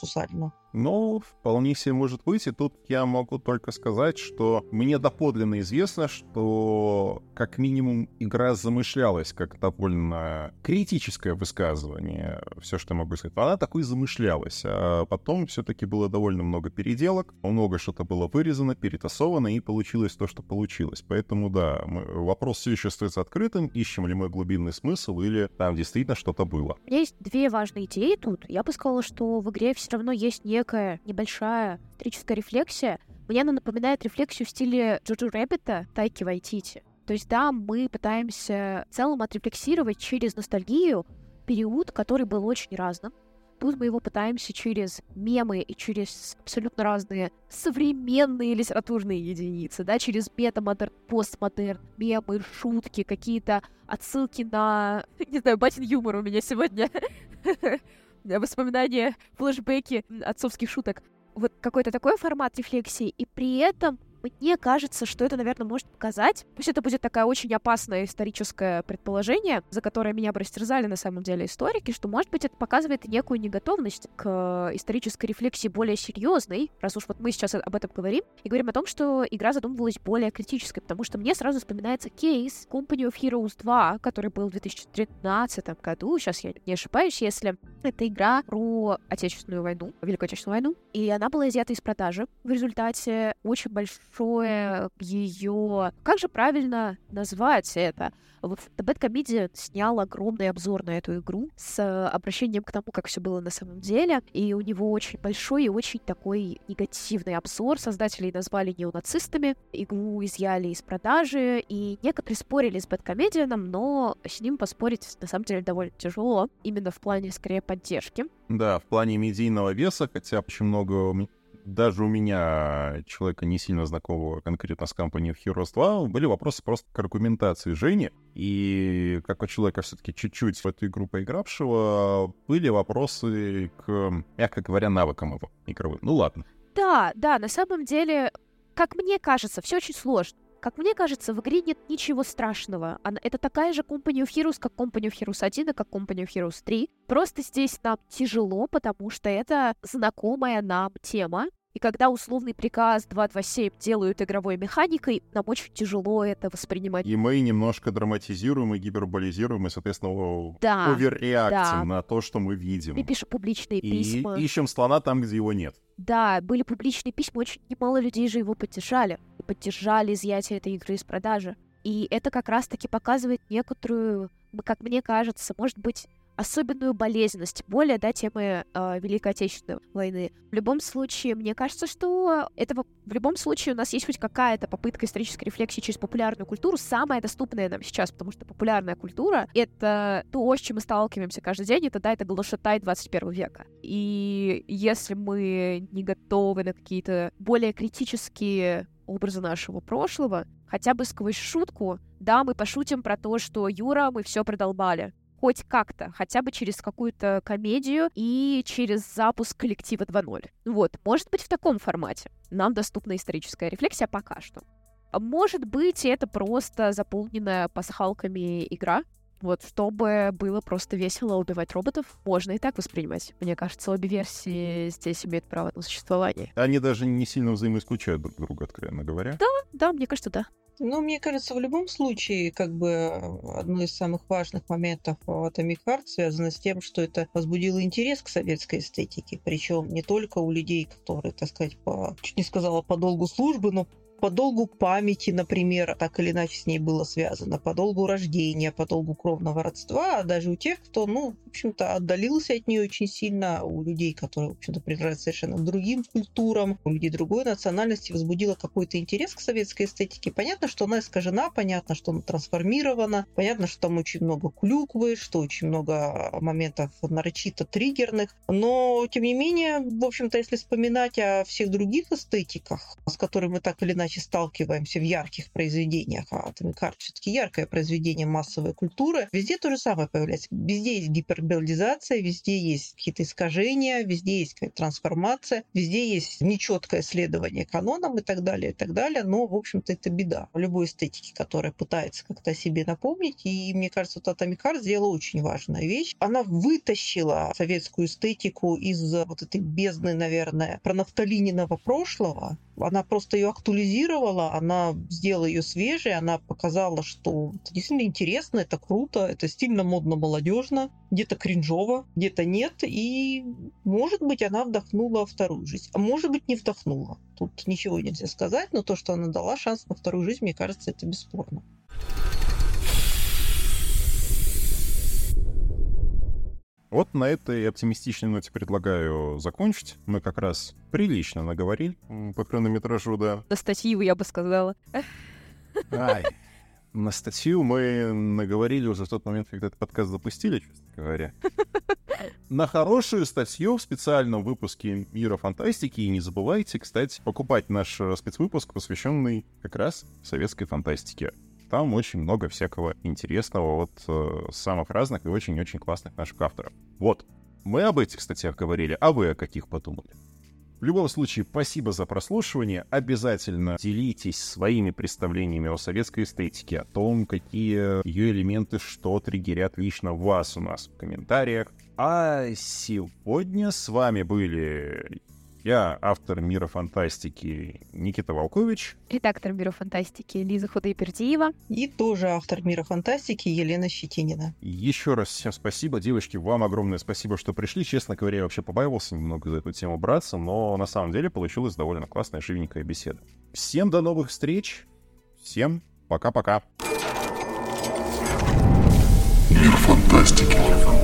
Ну, вполне себе может быть. И тут я могу только сказать, что мне доподлинно известно, что как минимум игра замышлялась как довольно критическое высказывание. Все, что я могу сказать. Она такой замышлялась. А потом все-таки было довольно много переделок, много что-то было вырезано, перетасовано, и получилось то, что получилось. Поэтому, да, вопрос все еще остается открытым. Ищем ли мы глубинный смысл, или там действительно что-то было. Есть две важные идеи тут. Я бы сказала, что в игре все равно есть не некая небольшая историческая рефлексия. Мне она напоминает рефлексию в стиле Джоджо Рэббита Тайки Вайтити. То есть, да, мы пытаемся в целом отрефлексировать через ностальгию период, который был очень разным. Тут мы его пытаемся через мемы и через абсолютно разные современные литературные единицы, да, через метамодерн, постмодерн, мемы, шутки, какие-то отсылки на, не знаю, батин юмор у меня сегодня. воспоминания, флешбеки отцовских шуток. Вот какой-то такой формат рефлексии, и при этом мне кажется, что это, наверное, может показать, пусть это будет такая очень опасное историческое предположение, за которое меня бы растерзали на самом деле историки, что, может быть, это показывает некую неготовность к исторической рефлексии более серьезной, раз уж вот мы сейчас об этом говорим, и говорим о том, что игра задумывалась более критической, потому что мне сразу вспоминается кейс Company of Heroes 2, который был в 2013 году, сейчас я не ошибаюсь, если это игра про Отечественную войну, Великую Отечественную войну, и она была изъята из продажи в результате очень большой большое ее... Как же правильно назвать это? Вот Comedian снял огромный обзор на эту игру с обращением к тому, как все было на самом деле, и у него очень большой и очень такой негативный обзор. Создателей назвали неонацистами, игру изъяли из продажи, и некоторые спорили с Comedian, но с ним поспорить на самом деле довольно тяжело, именно в плане скорее поддержки. Да, в плане медийного веса, хотя очень много даже у меня, человека не сильно знакомого конкретно с компанией Heroes 2, были вопросы просто к аргументации Жени. И как у человека все-таки чуть-чуть в эту игру поигравшего, были вопросы к, мягко говоря, навыкам его игровым. Ну ладно. Да, да, на самом деле, как мне кажется, все очень сложно. Как мне кажется, в игре нет ничего страшного. Она, это такая же Company of Heroes, как Company of Heroes 1 и как Company of Heroes 3. Просто здесь нам тяжело, потому что это знакомая нам тема. И когда условный приказ 227 делают игровой механикой, нам очень тяжело это воспринимать. И мы немножко драматизируем и гиперболизируем, и, соответственно, да, оверреактим да. на то, что мы видим. Мы пишем публичные и письма. И ищем слона там, где его нет. Да, были публичные письма, очень немало людей же его поддержали. И поддержали изъятие этой игры из продажи. И это как раз-таки показывает некоторую, как мне кажется, может быть, особенную болезненность, более, да, темы э, Великой Отечественной войны. В любом случае, мне кажется, что этого в любом случае у нас есть хоть какая-то попытка исторической рефлексии через популярную культуру, самая доступная нам сейчас, потому что популярная культура — это то, с чем мы сталкиваемся каждый день, это, да, это глашатай 21 века. И если мы не готовы на какие-то более критические образы нашего прошлого, хотя бы сквозь шутку, да, мы пошутим про то, что Юра, мы все продолбали хоть как-то, хотя бы через какую-то комедию и через запуск коллектива 2.0. Вот, может быть, в таком формате. Нам доступна историческая рефлексия пока что. Может быть, это просто заполненная пасхалками игра, вот, чтобы было просто весело убивать роботов, можно и так воспринимать. Мне кажется, обе версии здесь имеют право на существование. Они даже не сильно взаимоисключают друг друга, откровенно говоря. Да, да, мне кажется, да. Ну, мне кажется, в любом случае, как бы одно из самых важных моментов Atomic Heart связано с тем, что это возбудило интерес к советской эстетике. Причем не только у людей, которые, так сказать, по, чуть не сказала по долгу службы, но по долгу памяти, например, так или иначе с ней было связано, по долгу рождения, по долгу кровного родства, а даже у тех, кто, ну, в общем-то, отдалился от нее очень сильно, у людей, которые, в общем-то, принадлежат совершенно другим культурам, у людей другой национальности, возбудила какой-то интерес к советской эстетике. Понятно, что она искажена, понятно, что она трансформирована, понятно, что там очень много клюквы, что очень много моментов нарочито триггерных, но, тем не менее, в общем-то, если вспоминать о всех других эстетиках, с которыми мы так или иначе иначе сталкиваемся в ярких произведениях, а Heart все-таки яркое произведение массовой культуры, везде то же самое появляется. Везде есть гиперболизация, везде есть какие-то искажения, везде есть какая-то трансформация, везде есть нечеткое следование канонам и так далее, и так далее. Но, в общем-то, это беда. Любой эстетике, которая пытается как-то себе напомнить, и мне кажется, Atomic Heart сделала очень важную вещь. Она вытащила советскую эстетику из вот этой бездны, наверное, пронафталиненного прошлого, она просто ее актуализировала, она сделала ее свежей, она показала, что это действительно интересно, это круто, это стильно, модно, молодежно, где-то кринжово, где-то нет, и, может быть, она вдохнула вторую жизнь, а может быть, не вдохнула. Тут ничего нельзя сказать, но то, что она дала шанс на вторую жизнь, мне кажется, это бесспорно. Вот на этой оптимистичной ноте предлагаю закончить. Мы как раз прилично наговорили по хронометражу, да. На статью, я бы сказала. Ай, на статью мы наговорили уже в тот момент, когда этот подкаст запустили, честно говоря. На хорошую статью в специальном выпуске Мира фантастики. И не забывайте, кстати, покупать наш э, спецвыпуск, посвященный как раз советской фантастике. Там очень много всякого интересного от э, самых разных и очень-очень классных наших авторов. Вот, мы об этих статьях говорили, а вы о каких подумали? В любом случае, спасибо за прослушивание. Обязательно делитесь своими представлениями о советской эстетике, о том, какие ее элементы, что триггерят лично вас у нас в комментариях. А сегодня с вами были я автор «Мира фантастики» Никита Волкович. Редактор «Мира фантастики» Лиза Худайпердиева. И тоже автор «Мира фантастики» Елена Щетинина. Еще раз всем спасибо. Девочки, вам огромное спасибо, что пришли. Честно говоря, я вообще побаивался немного за эту тему браться, но на самом деле получилась довольно классная, живенькая беседа. Всем до новых встреч. Всем пока-пока. Мир фантастики.